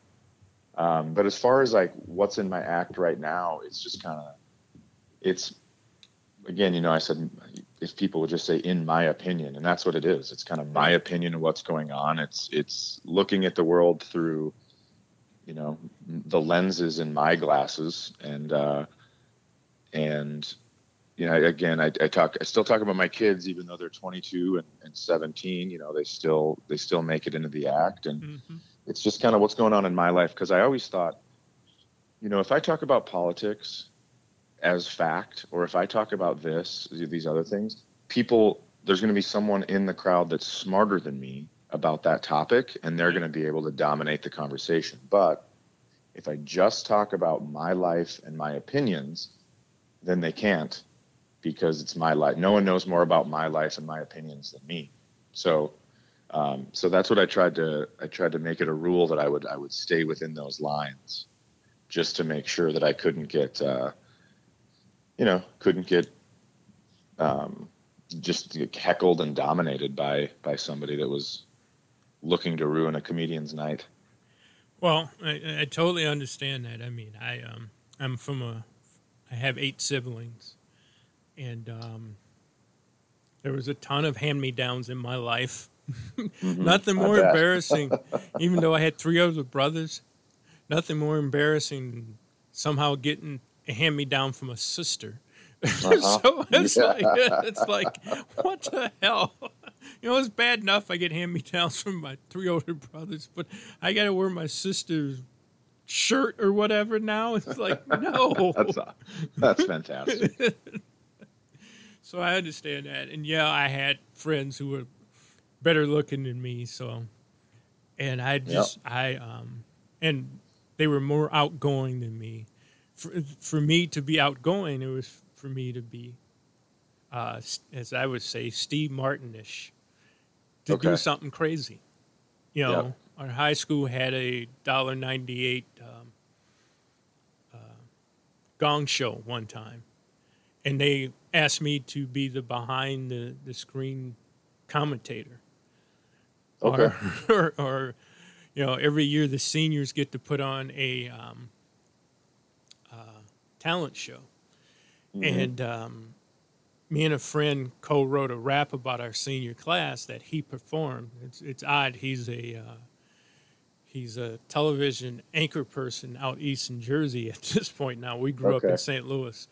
J: Um, but as far as like what's in my act right now, it's just kind of it's again, you know, I said if people would just say in my opinion, and that's what it is. It's kind of my opinion of what's going on. It's it's looking at the world through you know the lenses in my glasses and uh and you know, again, I, I talk, I still talk about my kids, even though they're 22 and, and 17. You know, they still, they still make it into the act, and
F: Mm-hmm.
J: it's just kind of what's going on in my life. Because I always thought, you know, if I talk about politics as fact, or if I talk about this, these other things, people, there's going to be someone in the crowd that's smarter than me about that topic, and they're going to be able to dominate the conversation. But if I just talk about my life and my opinions, then they can't because it's my life. No one knows more about my life and my opinions than me. So, um, so that's what I tried to. I tried to make it a rule that I would I would stay within those lines, just to make sure that I couldn't get, uh, you know, couldn't get, um, just get heckled and dominated by by somebody that was looking to ruin a comedian's night.
F: Well, I, I totally understand that. I mean, I um, I'm from a, I have eight siblings, and um, there was a ton of hand-me-downs in my life. nothing more embarrassing, even though I had three other brothers. Nothing more embarrassing than somehow getting a hand-me-down from a sister. so it's
J: Yeah.
F: like it's like what the hell? You know, it's bad enough I get hand-me-downs from my three older brothers, but I got to wear my sister's shirt or whatever now. It's like no.
J: That's that's fantastic.
F: So I understand that, and yeah, I had friends who were better looking than me. So, and I just I um, and they were more outgoing than me. For for me to be outgoing, it was for me to be, uh, as I would say, Steve Martinish, to do something crazy. You know,
J: Yep.
F: our high school had a dollar ninety eight um, uh, gong show one time and they asked me to be the behind the, the screen commentator.
J: Okay.
F: Or, or, or, you know, every year the seniors get to put on a um, talent show. And um, me and a friend co-wrote a rap about our senior class that he performed. It's, it's odd. He's a uh, he's a television anchor person out east in Jersey at this point now. We grew up in St. Louis,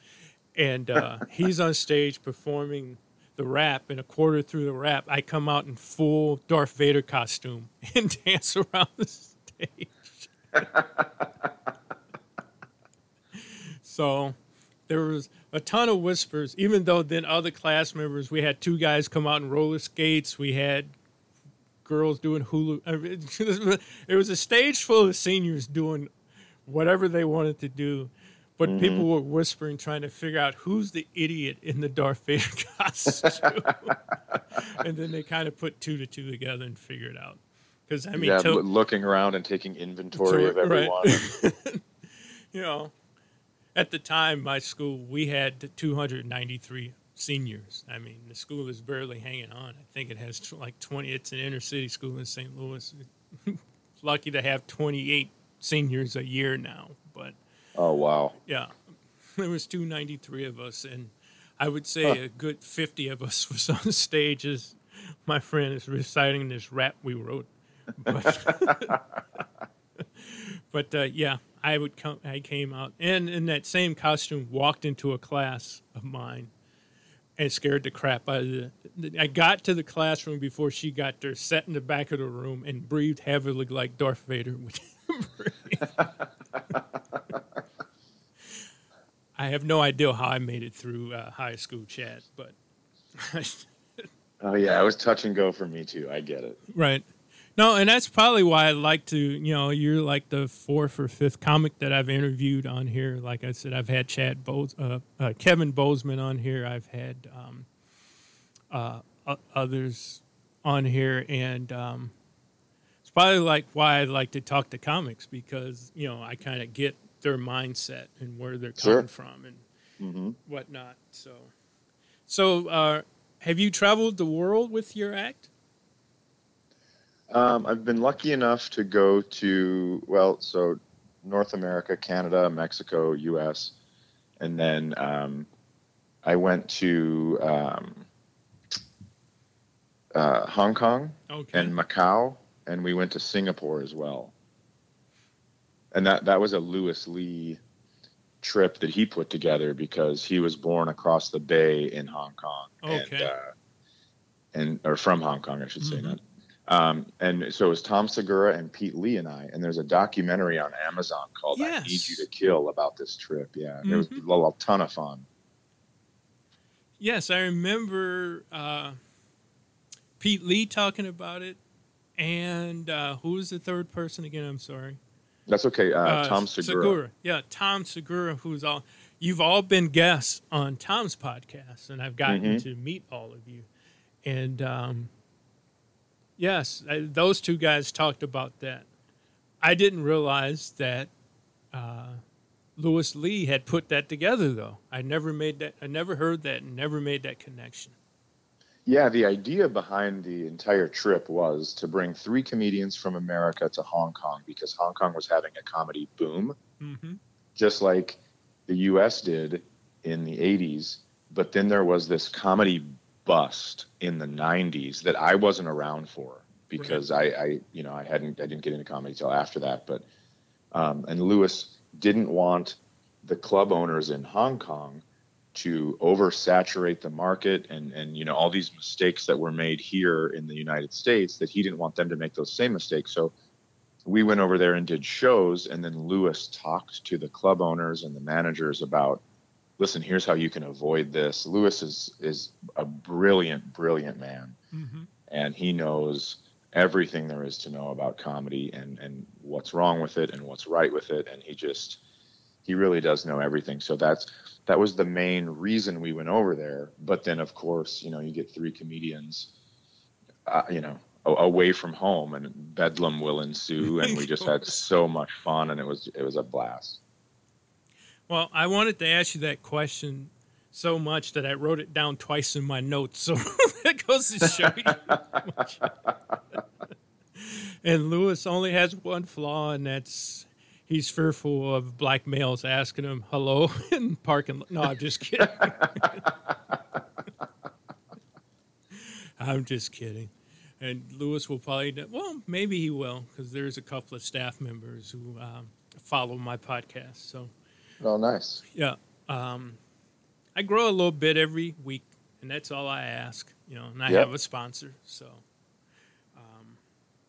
F: and uh, he's on stage performing the rap. And a quarter through the rap, I come out in full Darth Vader costume and dance around the stage. So there was a ton of whispers. Even though then other class members, we had two guys come out in roller skates. We had girls doing hula. It was a stage full of seniors doing whatever they wanted to do. But mm-hmm. people were whispering, trying to figure out who's the idiot in the Darth Vader costume. and then they kind of put two to two together and figured it out. Because I mean,
J: yeah,
F: to-
J: looking around and taking inventory of
F: Right.
J: everyone.
F: you know, at the time, my school we had 293 seniors. I mean, the school is barely hanging on. I think it has like 20. It's an inner city school in St. Louis. Lucky to have 28 seniors a year now, but
J: oh wow.
F: yeah, there was 293 of us, and I would say a good 50 of us was on stage as my friend is reciting this rap we wrote. But, but uh, yeah, I would come. I came out and in that same costume walked into a class of mine and scared the crap out of the. I got to the classroom before she got there, sat in the back of the room, and breathed heavily like Darth Vader. would breathe. I have no idea how I made it through uh, high school, Chad, but
J: Oh yeah, it was touch and go for me too. I get it.
F: Right. No, and that's probably why I like to, you know, you're like the fourth or fifth comic that I've interviewed on here. Like I said, I've had Chad Bose, uh, uh, Kevin Bozeman on here. I've had um, uh, others on here, and um, it's probably like why I like to talk to comics because you know I kind of get their mindset and where they're
J: Sure.
F: coming from and whatnot. So, so uh, have you traveled the world with your act?
J: Um, I've been lucky enough to go to well, so North America, Canada, Mexico, U.S., and then um, I went to um, uh, Hong Kong
F: Okay.
J: and Macau, and we went to Singapore as well. And that that was a Louis Lee trip that he put together because he was born across the bay in Hong Kong. And, uh, and or from Hong Kong, I should say,
F: Mhm.
J: not. Um, and so it was Tom Segura and Pete Lee and I, and there's a documentary on Amazon called "I Need You to Kill" about this trip. Yeah, it was
F: Mhm.
J: a, a ton of fun.
F: Yes, I remember uh, Pete Lee talking about it, and uh, who was the third person again? I'm sorry.
J: That's okay. Uh,
F: Uh,
J: Tom Segura. Segura.
F: Yeah, Tom Segura, who's all. You've all been guests on Tom's podcast, and I've gotten
J: Mhm.
F: to meet all of you. And um, yes, I, those two guys talked about that. I didn't realize that uh, Louis Lee had put that together, though. I never made that. I never heard that, and never made that connection.
J: Yeah, the idea behind the entire trip was to bring three comedians from America to Hong Kong because Hong Kong was having a comedy boom,
F: Mm-hmm.
J: just like the US did in the 80s. But then there was this comedy bust in the 90s that I wasn't around for because I, I, you know, I hadn't, I didn't get into comedy till after that. But, um, and Louis didn't want the club owners in Hong Kong to oversaturate the market and and you know all these mistakes that were made here in the United States that he didn't want them to make those same mistakes so we went over there and did shows and then Louis talked to the club owners and the managers about listen here's how you can avoid this. Louis is is a brilliant brilliant man.
F: Mm-hmm.
J: and he knows everything there is to know about comedy and and what's wrong with it and what's right with it. And he just he really does know everything. So that's that was the main reason we went over there. But then of course you know you get three comedians uh, you know away from home and bedlam will ensue. And we just had so much fun and it was it was a blast
F: Well, I wanted to ask you that question so much that I wrote it down twice in my notes. So that goes to show you. and Louis only has one flaw, and that's he's fearful of black males asking him hello in parking. No, I'm just kidding. I'm just kidding. And Louis will probably, well, maybe he will, because there's a couple of staff members who um, follow my podcast. So.
J: Oh nice
F: Yeah. Um, I grow a little bit every week, and that's all I ask. You know, and I
J: Yep.
F: have a sponsor, so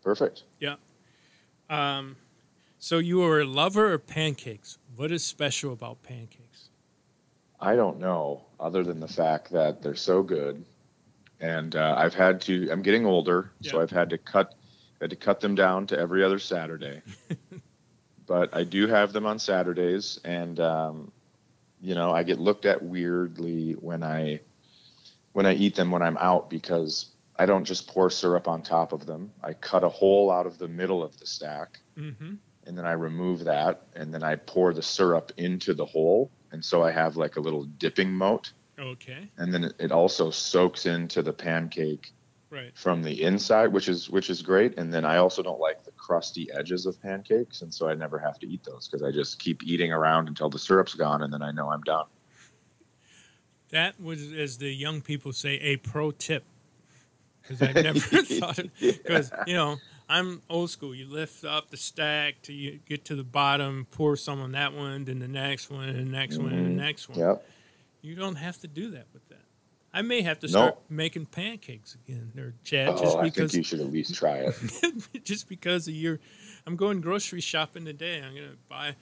J: perfect
F: yeah. Um, so you are a lover of pancakes. What is special about pancakes?
J: I don't know, other than the fact that they're so good, and uh, I've had to. I'm getting older, so I've had to cut had to cut them down to every other Saturday. but I do have them on Saturdays, and um, you know I get looked at weirdly when I when I eat them when I'm out because I don't just pour syrup on top of them. I cut a hole out of the middle of the stack
F: Mm-hmm.
J: and then I remove that, and then I pour the syrup into the hole, and so I have like a little dipping moat,
F: Okay.
J: and then it- it also soaks into the pancake
F: Right.
J: from the inside, which is which is great. And then I also don't like the crusty edges of pancakes, and so I never have to eat those because I just keep eating around until the syrup's gone, and then I know I'm done.
F: That was, as the young people say, a pro tip. Because I never thought. Because you know, I'm old school. You lift up the stack to you get to the bottom, pour some on that one, then the next one, and the next one, and the mm-hmm. next one.
J: Yep.
F: You don't have to do that with that. I may have to start making pancakes again, or Chad, just
J: Oh, I think
F: because
J: you should at least try it.
F: just because of your I'm going grocery shopping today. I'm gonna buy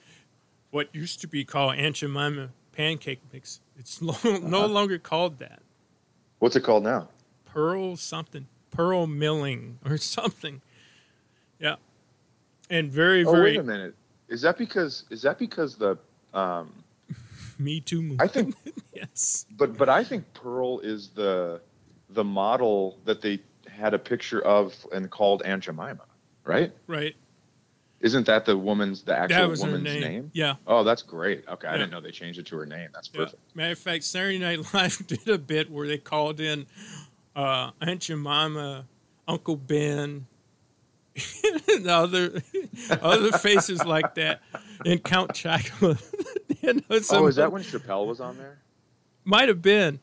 F: what used to be called Aunt Jemima pancake mix. It's no, no longer called that.
J: What's it called now?
F: Pearl something. Pearl milling or something. Yeah. And very,
J: Oh,
F: very
J: wait a minute. Is that because is that because the um
F: me too movement.
J: I think
F: yes.
J: but but I think Pearl is the the model that they had a picture of and called Aunt Jemima, right?
F: Right.
J: Isn't that the woman's the actual woman's
F: name.
J: name?
F: Yeah.
J: Oh, that's great. Okay, I didn't know they changed it to her name. That's
F: Yeah.
J: perfect.
F: Matter of fact, Saturday Night Live did a bit where they called in uh, Aunt Jemima, Uncle Ben, and other other faces like that, and Count Chocula. You know,
J: Oh, is that when Chappelle was on there?
F: Might have been.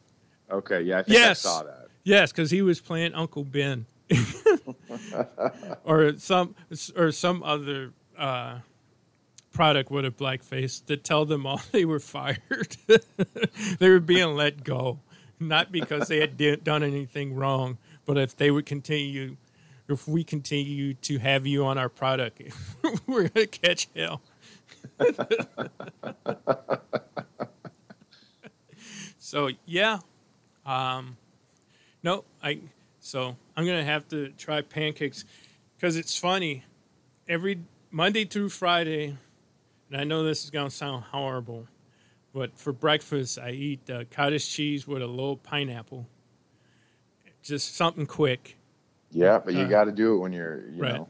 J: Okay, yeah, I think
F: Yes.
J: I saw that.
F: Yes, because he was playing Uncle Ben, or some or some other uh, product with a black face to tell them all they were fired. they were being let go, not because they had di- done anything wrong, but if they would continue, if we continue to have you on our product, we're gonna catch hell. So yeah, um, no, I. So I'm gonna have to try pancakes because it's funny. Every Monday through Friday, and I know this is gonna sound horrible, but for breakfast I eat uh, cottage cheese with a little pineapple. Just something quick.
J: Yeah, but you
F: Uh,
J: got to do it when you're, you
F: right.
J: know,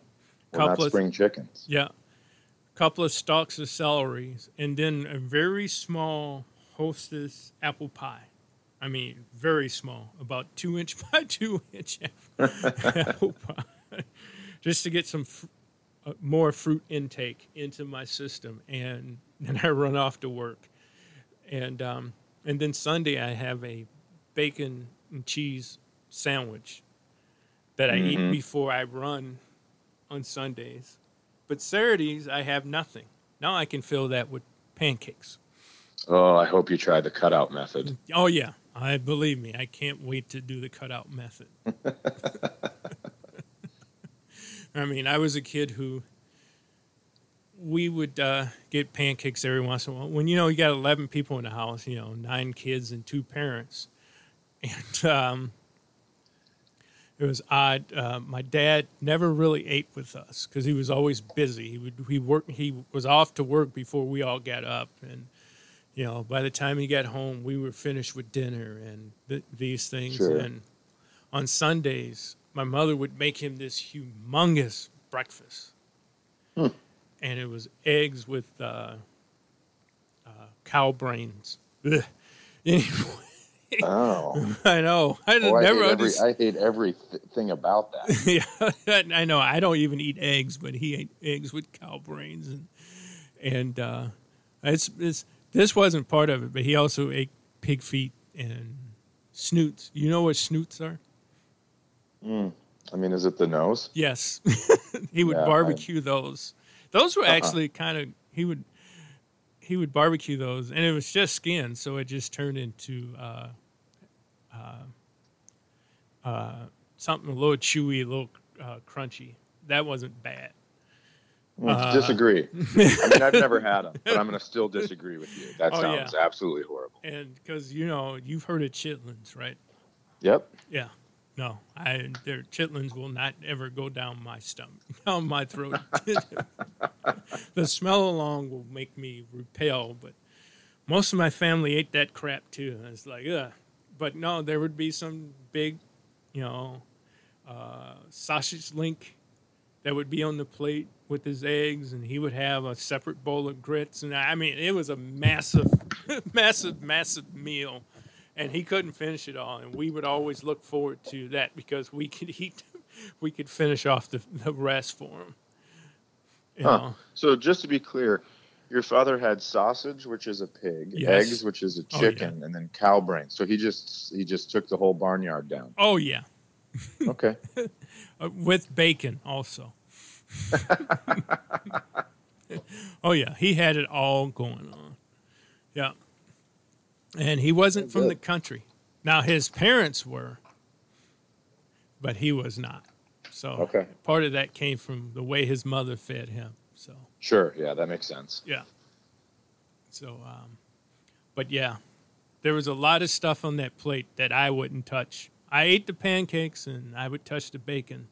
J: we're not
F: Couple of-
J: spring chickens.
F: Yeah. a couple of stalks of celery, and then a very small hostess apple pie. I mean, very small, about two inch by two inch apple pie, just to get some fr- uh, more fruit intake into my system, and then I run off to work, and um, and then Sunday I have a bacon and cheese sandwich that I eat
J: Mhm.
F: before I run on Sundays. But Saturdays, I have nothing. Now I can fill that with pancakes.
J: Oh, I hope you try the cutout method.
F: Oh, yeah. I believe me. I can't wait to do the cutout method. I mean, I was a kid who we would uh, get pancakes every once in a while. When you know you got 11 people in the house, you know, nine kids and two parents. And um, it was odd. Uh, my dad never really ate with us because he was always busy. He would he work he was off to work before we all got up, and you know by the time he got home, we were finished with dinner and th- these things.
J: Sure.
F: And on Sundays, my mother would make him this humongous breakfast,
J: Hmm.
F: and it was eggs with uh, uh, cow brains. Anyway,
J: Oh,
F: I know. I
J: Oh, I,
F: never
J: hate every. I hate everything about that.
F: yeah, I know. I don't even eat eggs, but he ate eggs with cow brains, and and uh, it's, it's this wasn't part of it. But he also ate pig feet and snoots. You know what snoots are?
J: Mm. I mean, is it the nose?
F: Yes, he would
J: Yeah, I-
F: barbecue those. Those were
J: Uh-uh.
F: actually kind of he would he would barbecue those, and it was just skin, so it just turned into uh, uh, uh, something a little chewy, a little uh, crunchy. That wasn't bad. Uh,
J: disagree. I mean, I've never had them, but I'm going to still disagree with you. That
F: Oh,
J: sounds
F: yeah.
J: absolutely horrible.
F: And because you know you've heard of chitlins, right?
J: Yep.
F: Yeah. No, I their chitlins will not ever go down my stomach, down my throat. the smell alone will make me repel, but most of my family ate that crap too. And it's like, ugh. But no, there would be some big, you know, uh, sausage link that would be on the plate with his eggs, and he would have a separate bowl of grits. And I mean, it was a massive, massive, massive meal and he couldn't finish it all. And we would always look forward to that because we could eat, we could finish off the, the rest for him. You
J: Huh.
F: know?
J: So just to be clear, Your father had sausage, which is a pig,
F: Yes.
J: eggs, which is a
F: Oh, yeah.
J: chicken, and then cow brain. So he just he just took the whole barnyard down.
F: Oh yeah,
J: Okay.
F: uh, with bacon also. oh yeah, he had it all going on. Yeah, and he wasn't from the country. Now his parents were, but he was not. So
J: Okay.
F: part of that came from the way his mother fed him. So
J: Sure. Yeah, that makes sense.
F: yeah. So, um, but yeah, there was a lot of stuff on that plate that I wouldn't touch. I ate the pancakes and I would touch the bacon,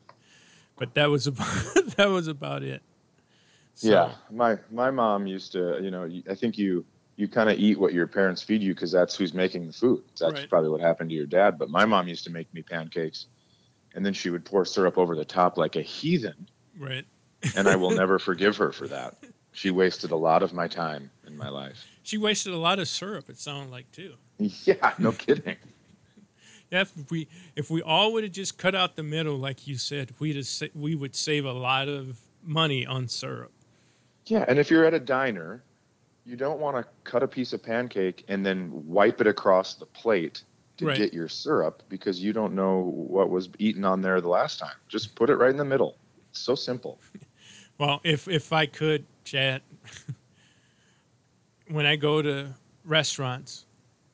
F: but that was about that was about it. So,
J: Yeah, my my mom used to, you know, I think you you kind of eat what your parents feed you because that's who's making the food. That's
F: Right.
J: probably what happened to your dad. But my mom used to make me pancakes, and then she would pour syrup over the top like a heathen,
F: Right.
J: and I will never forgive her for that. She wasted a lot of my time in my life.
F: She wasted a lot of syrup. It sounded like too.
J: Yeah, no kidding.
F: If we if we all would have just cut out the middle, like you said, we'd have, we would save a lot of money on syrup.
J: Yeah, and if you're at a diner, you don't want to cut a piece of pancake and then wipe it across the plate to
F: Right.
J: get your syrup because you don't know what was eaten on there the last time. Just put it right in the middle. It's so simple.
F: Well, if if I could, Chad, when I go to restaurants,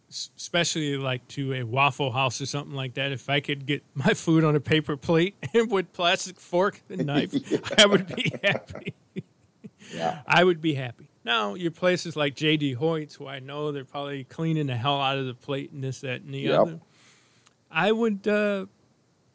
F: especially like to a Waffle House or something like that, if I could get my food on a paper plate and with plastic fork and knife, I would be happy.
J: Yeah.
F: I would be happy. Now, your places like JD Hoyt's, who I know they're probably cleaning the hell out of the plate and this, that, and the
J: Yep.
F: other. I would, uh,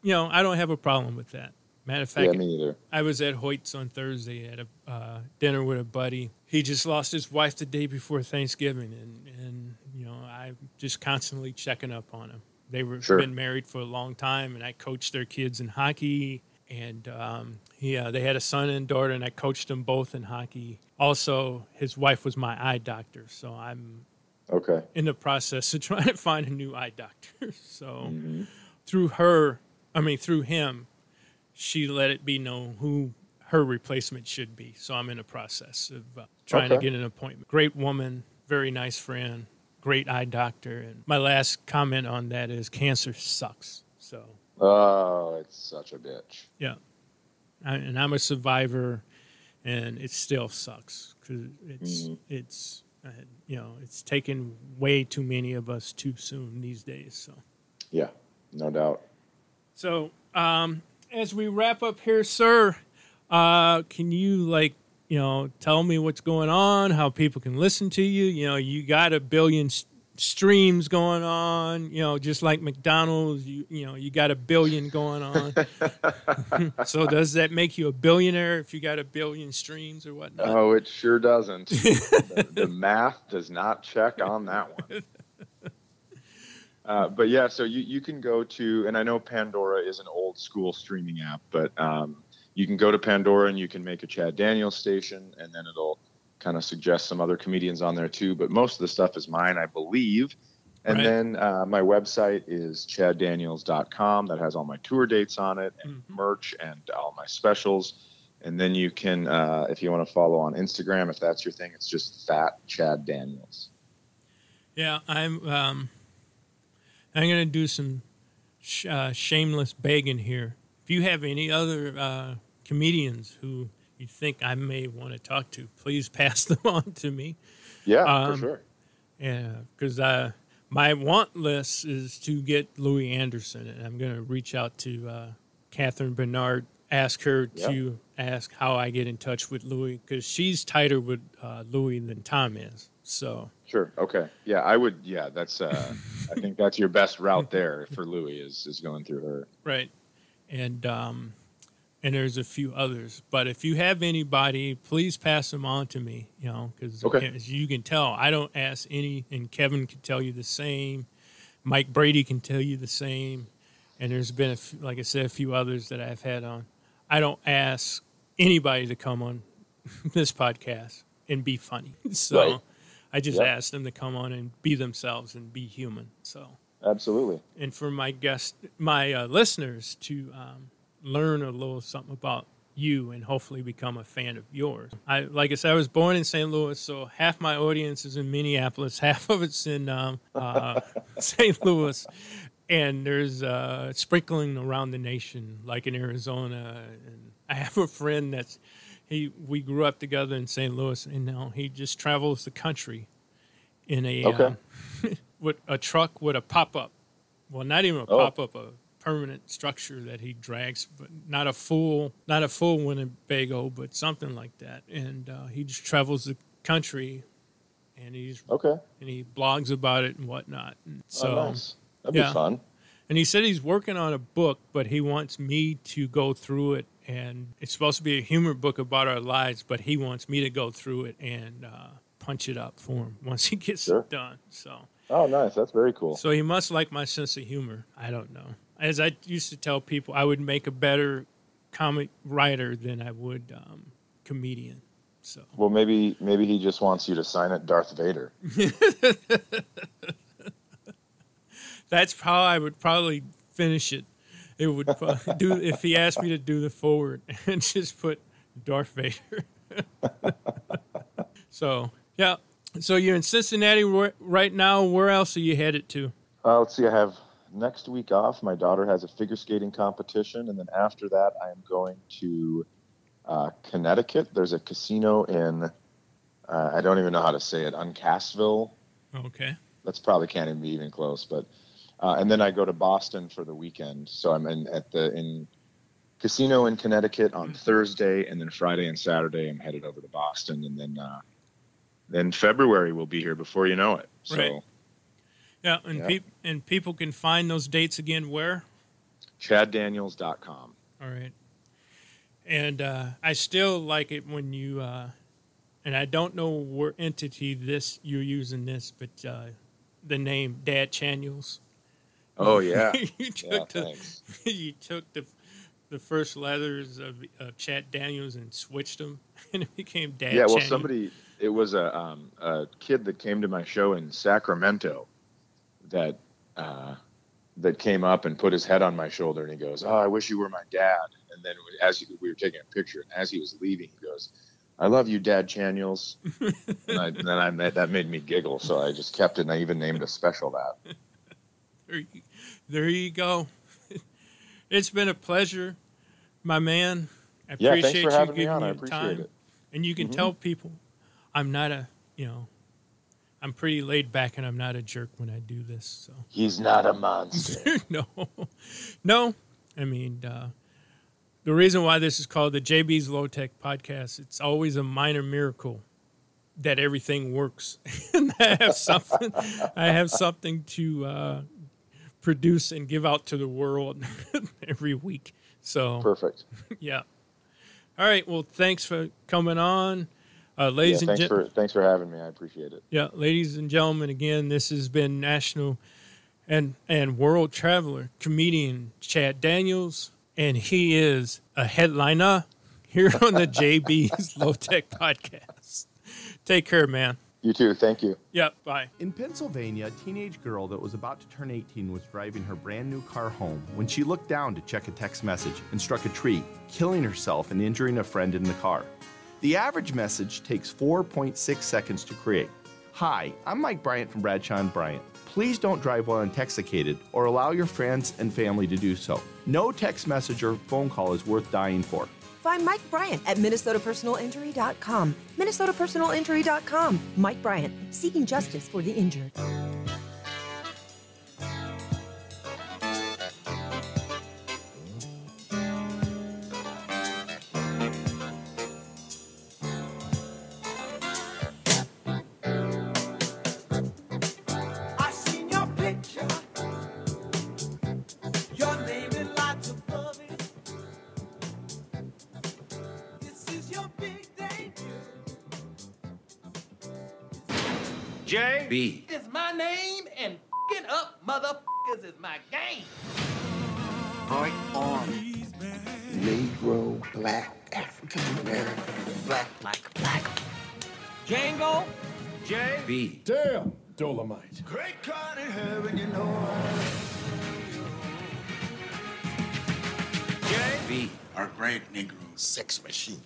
F: you know, I don't have a problem with that. Matter of fact,
J: Yeah, me either.
F: I was at Hoyt's on Thursday at a uh, dinner with a buddy. He just lost his wife the day before Thanksgiving, and and you know I'm just constantly checking up on him. They were
J: Sure.
F: been married for a long time, and I coached their kids in hockey. And um, he, uh, they had a son and daughter, and I coached them both in hockey. Also, his wife was my eye doctor, so I'm
J: Okay.
F: in the process of trying to find a new eye doctor. So
J: Mm-hmm.
F: through her, I mean through him, she let it be known who her replacement should be. So I'm in the process of uh, trying to get an appointment. Great woman, very nice friend, great eye doctor. And my last comment on that is cancer sucks. So
J: Oh, it's such a bitch.
F: yeah, I, and I'm a survivor, and it still sucks because it's
J: Mhm.
F: it's uh, you know it's taken way too many of us too soon these days. So
J: Yeah, no doubt.
F: so um, as we wrap up here, sir, uh, can you like you know tell me what's going on, how people can listen to you? You know, you got a billion s- streams going on. You know, just like McDonald's, you you know you got a billion going on. so does that make you a billionaire if you got a billion streams or whatnot?
J: Oh, it sure doesn't. the, the math does not check on that one. Uh, but yeah, so you, you can go to, and I know Pandora is an old school streaming app, but um, you can go to Pandora and you can make a Chad Daniels station, and then it'll kind of suggest some other comedians on there too. But most of the stuff is mine, I believe. And
F: Right.
J: then uh, my website is chaddaniels.com. That has all my tour dates on it, and
F: Mhm.
J: merch, and all my specials. And then you can, uh, if you want to follow on Instagram, if that's your thing, it's just That Chad Daniels.
F: Yeah, I'm. Um, I'm gonna do some sh- uh, shameless begging here. If you have any other uh, comedians who you think I may want to talk to, please pass them on to me.
J: Yeah,
F: Um,
J: for sure.
F: Yeah, because uh, my want list is to get Louie Anderson, and I'm gonna reach out to uh, Catherine Barnard, ask her
J: Yeah.
F: to ask how I get in touch with Louie, because she's tighter with uh, Louie than Tom is. So.
J: Sure. Okay. Yeah, I would. Yeah, that's. Uh, I think that's your best route there for Louie is is going through her.
F: Right. And um and there's a few others. But if you have anybody, please pass them on to me, you know, because
J: Okay.
F: as you can tell, I don't ask any and Kevin can tell you the same. Mike Brady can tell you the same. And there's been a like I said a few others that I've had on. I don't ask anybody to come on this podcast and be funny. So
J: Right.
F: I just ask them to come on and be themselves and be human. So
J: Absolutely.
F: and for my guests, my uh, listeners to um, learn a little something about you and hopefully become a fan of yours. I like I said, I was born in St. Louis, so half my audience is in Minneapolis, half of it's in um, uh, St. Louis, and there's uh, sprinkling around the nation, like in Arizona. And I have a friend that's he. We grew up together in St. Louis, and now he just travels the country in a
J: Okay.
F: uh, with a truck with a pop up. Well, not even a
J: Oh.
F: pop up, a permanent structure that he drags, but not a full, not a full Winnebago, but something like that. And uh, he just travels the country, and he's
J: Okay.
F: and he blogs about it and whatnot. And so,
J: oh, nice. That'd
F: yeah.
J: be fun.
F: and he said he's working on a book, but he wants me to go through it. And it's supposed to be a humor book about our lives, but he wants me to go through it and uh, punch it up for him once he gets
J: Sure.
F: it done. So,
J: Oh, nice. That's very cool.
F: so he must like my sense of humor. I don't know. As I used to tell people, I would make a better comic writer than I would um, comedian. So
J: Well, maybe maybe he just wants you to sign it Darth Vader.
F: that's how I would probably finish it. It would do if he asked me to do the forward and just put Darth Vader. so yeah, so you're in Cincinnati right now. Where else are you headed to?
J: Uh, let's see. I have next week off. My daughter has a figure skating competition, and then after that, I am going to uh, Connecticut. There's a casino in uh, I don't even know how to say it, Uncasville.
F: Okay.
J: That's probably can't even be even close. But uh, and then I go to Boston for the weekend. So I'm in at the in casino in Connecticut on Thursday, and then Friday and Saturday I'm headed over to Boston, and then uh, then February we'll be here before you know it. So.
F: Right. Yeah, and
J: Yeah.
F: peop and people can find those dates again where?
J: ChadDaniels.com.
F: All right. And uh, I still like it when you, uh, and I don't know what entity this you're using this, but uh, the name Dad Chaniels.
J: Oh yeah.
F: you took
J: Yeah,
F: the you took the the first letters of, of Chad Daniels and switched them, and it became Dad.
J: yeah. Well, somebody. It was a um, a kid that came to my show in Sacramento that uh, that came up and put his head on my shoulder and he goes, "Oh, I wish you were my dad." And then as he, we were taking a picture, and as he was leaving, he goes, "I love you, Dad Chaniels." and, I, and then I that made me giggle, so I just kept it. and I even named a special that.
F: There you, there you go. it's been a pleasure, my man. I
J: Yeah, thanks
F: appreciate
J: for
F: you
J: having me
F: giving
J: on.
F: me
J: I appreciate
F: time.
J: it.
F: And you can
J: Mhm.
F: tell people I'm not a, you know, I'm pretty laid back and I'm not a jerk when I do this. So
J: He's not a monster.
F: no, no. I mean, uh, the reason why this is called the Jaybees Low Tech Podcast, it's always a minor miracle that everything works. and I have something, I have something to uh, produce and give out to the world every week. So
J: Perfect.
F: yeah. All right. Well, thanks for coming on, uh, ladies and
J: thanks
F: gen-
J: for thanks for having me. I appreciate it.
F: yeah, ladies and gentlemen, again, this has been national and and world traveler comedian Chad Daniels, and he is a headliner here on the Jaybees Low Tech Podcast. Take care, man.
J: You too. Thank you.
F: Yep. bye.
G: In Pennsylvania, a teenage girl that was about to turn 18 was driving her brand new car home when she looked down to check a text message and struck a tree, killing herself and injuring a friend in the car. The average message takes 4.6 seconds to create. Hi, I'm Mike Bryant from Bradshaw and Bryant. Please don't drive while intoxicated or allow your friends and family to do so. No text message or phone call is worth dying for.
H: Find Mike Bryant at MinnesotaPersonalInjury.com. MinnesotaPersonalInjury.com. Mike Bryant, seeking justice for the injured.
B: Is my name, and fing up motherfuckers is my game.
E: Right arm. Negro, black, African American, black like black.
B: Django, J
A: B.
C: Damn, Dolomite.
I: Great God in heaven, you know.
B: J
A: B.
E: Our great Negro sex machine.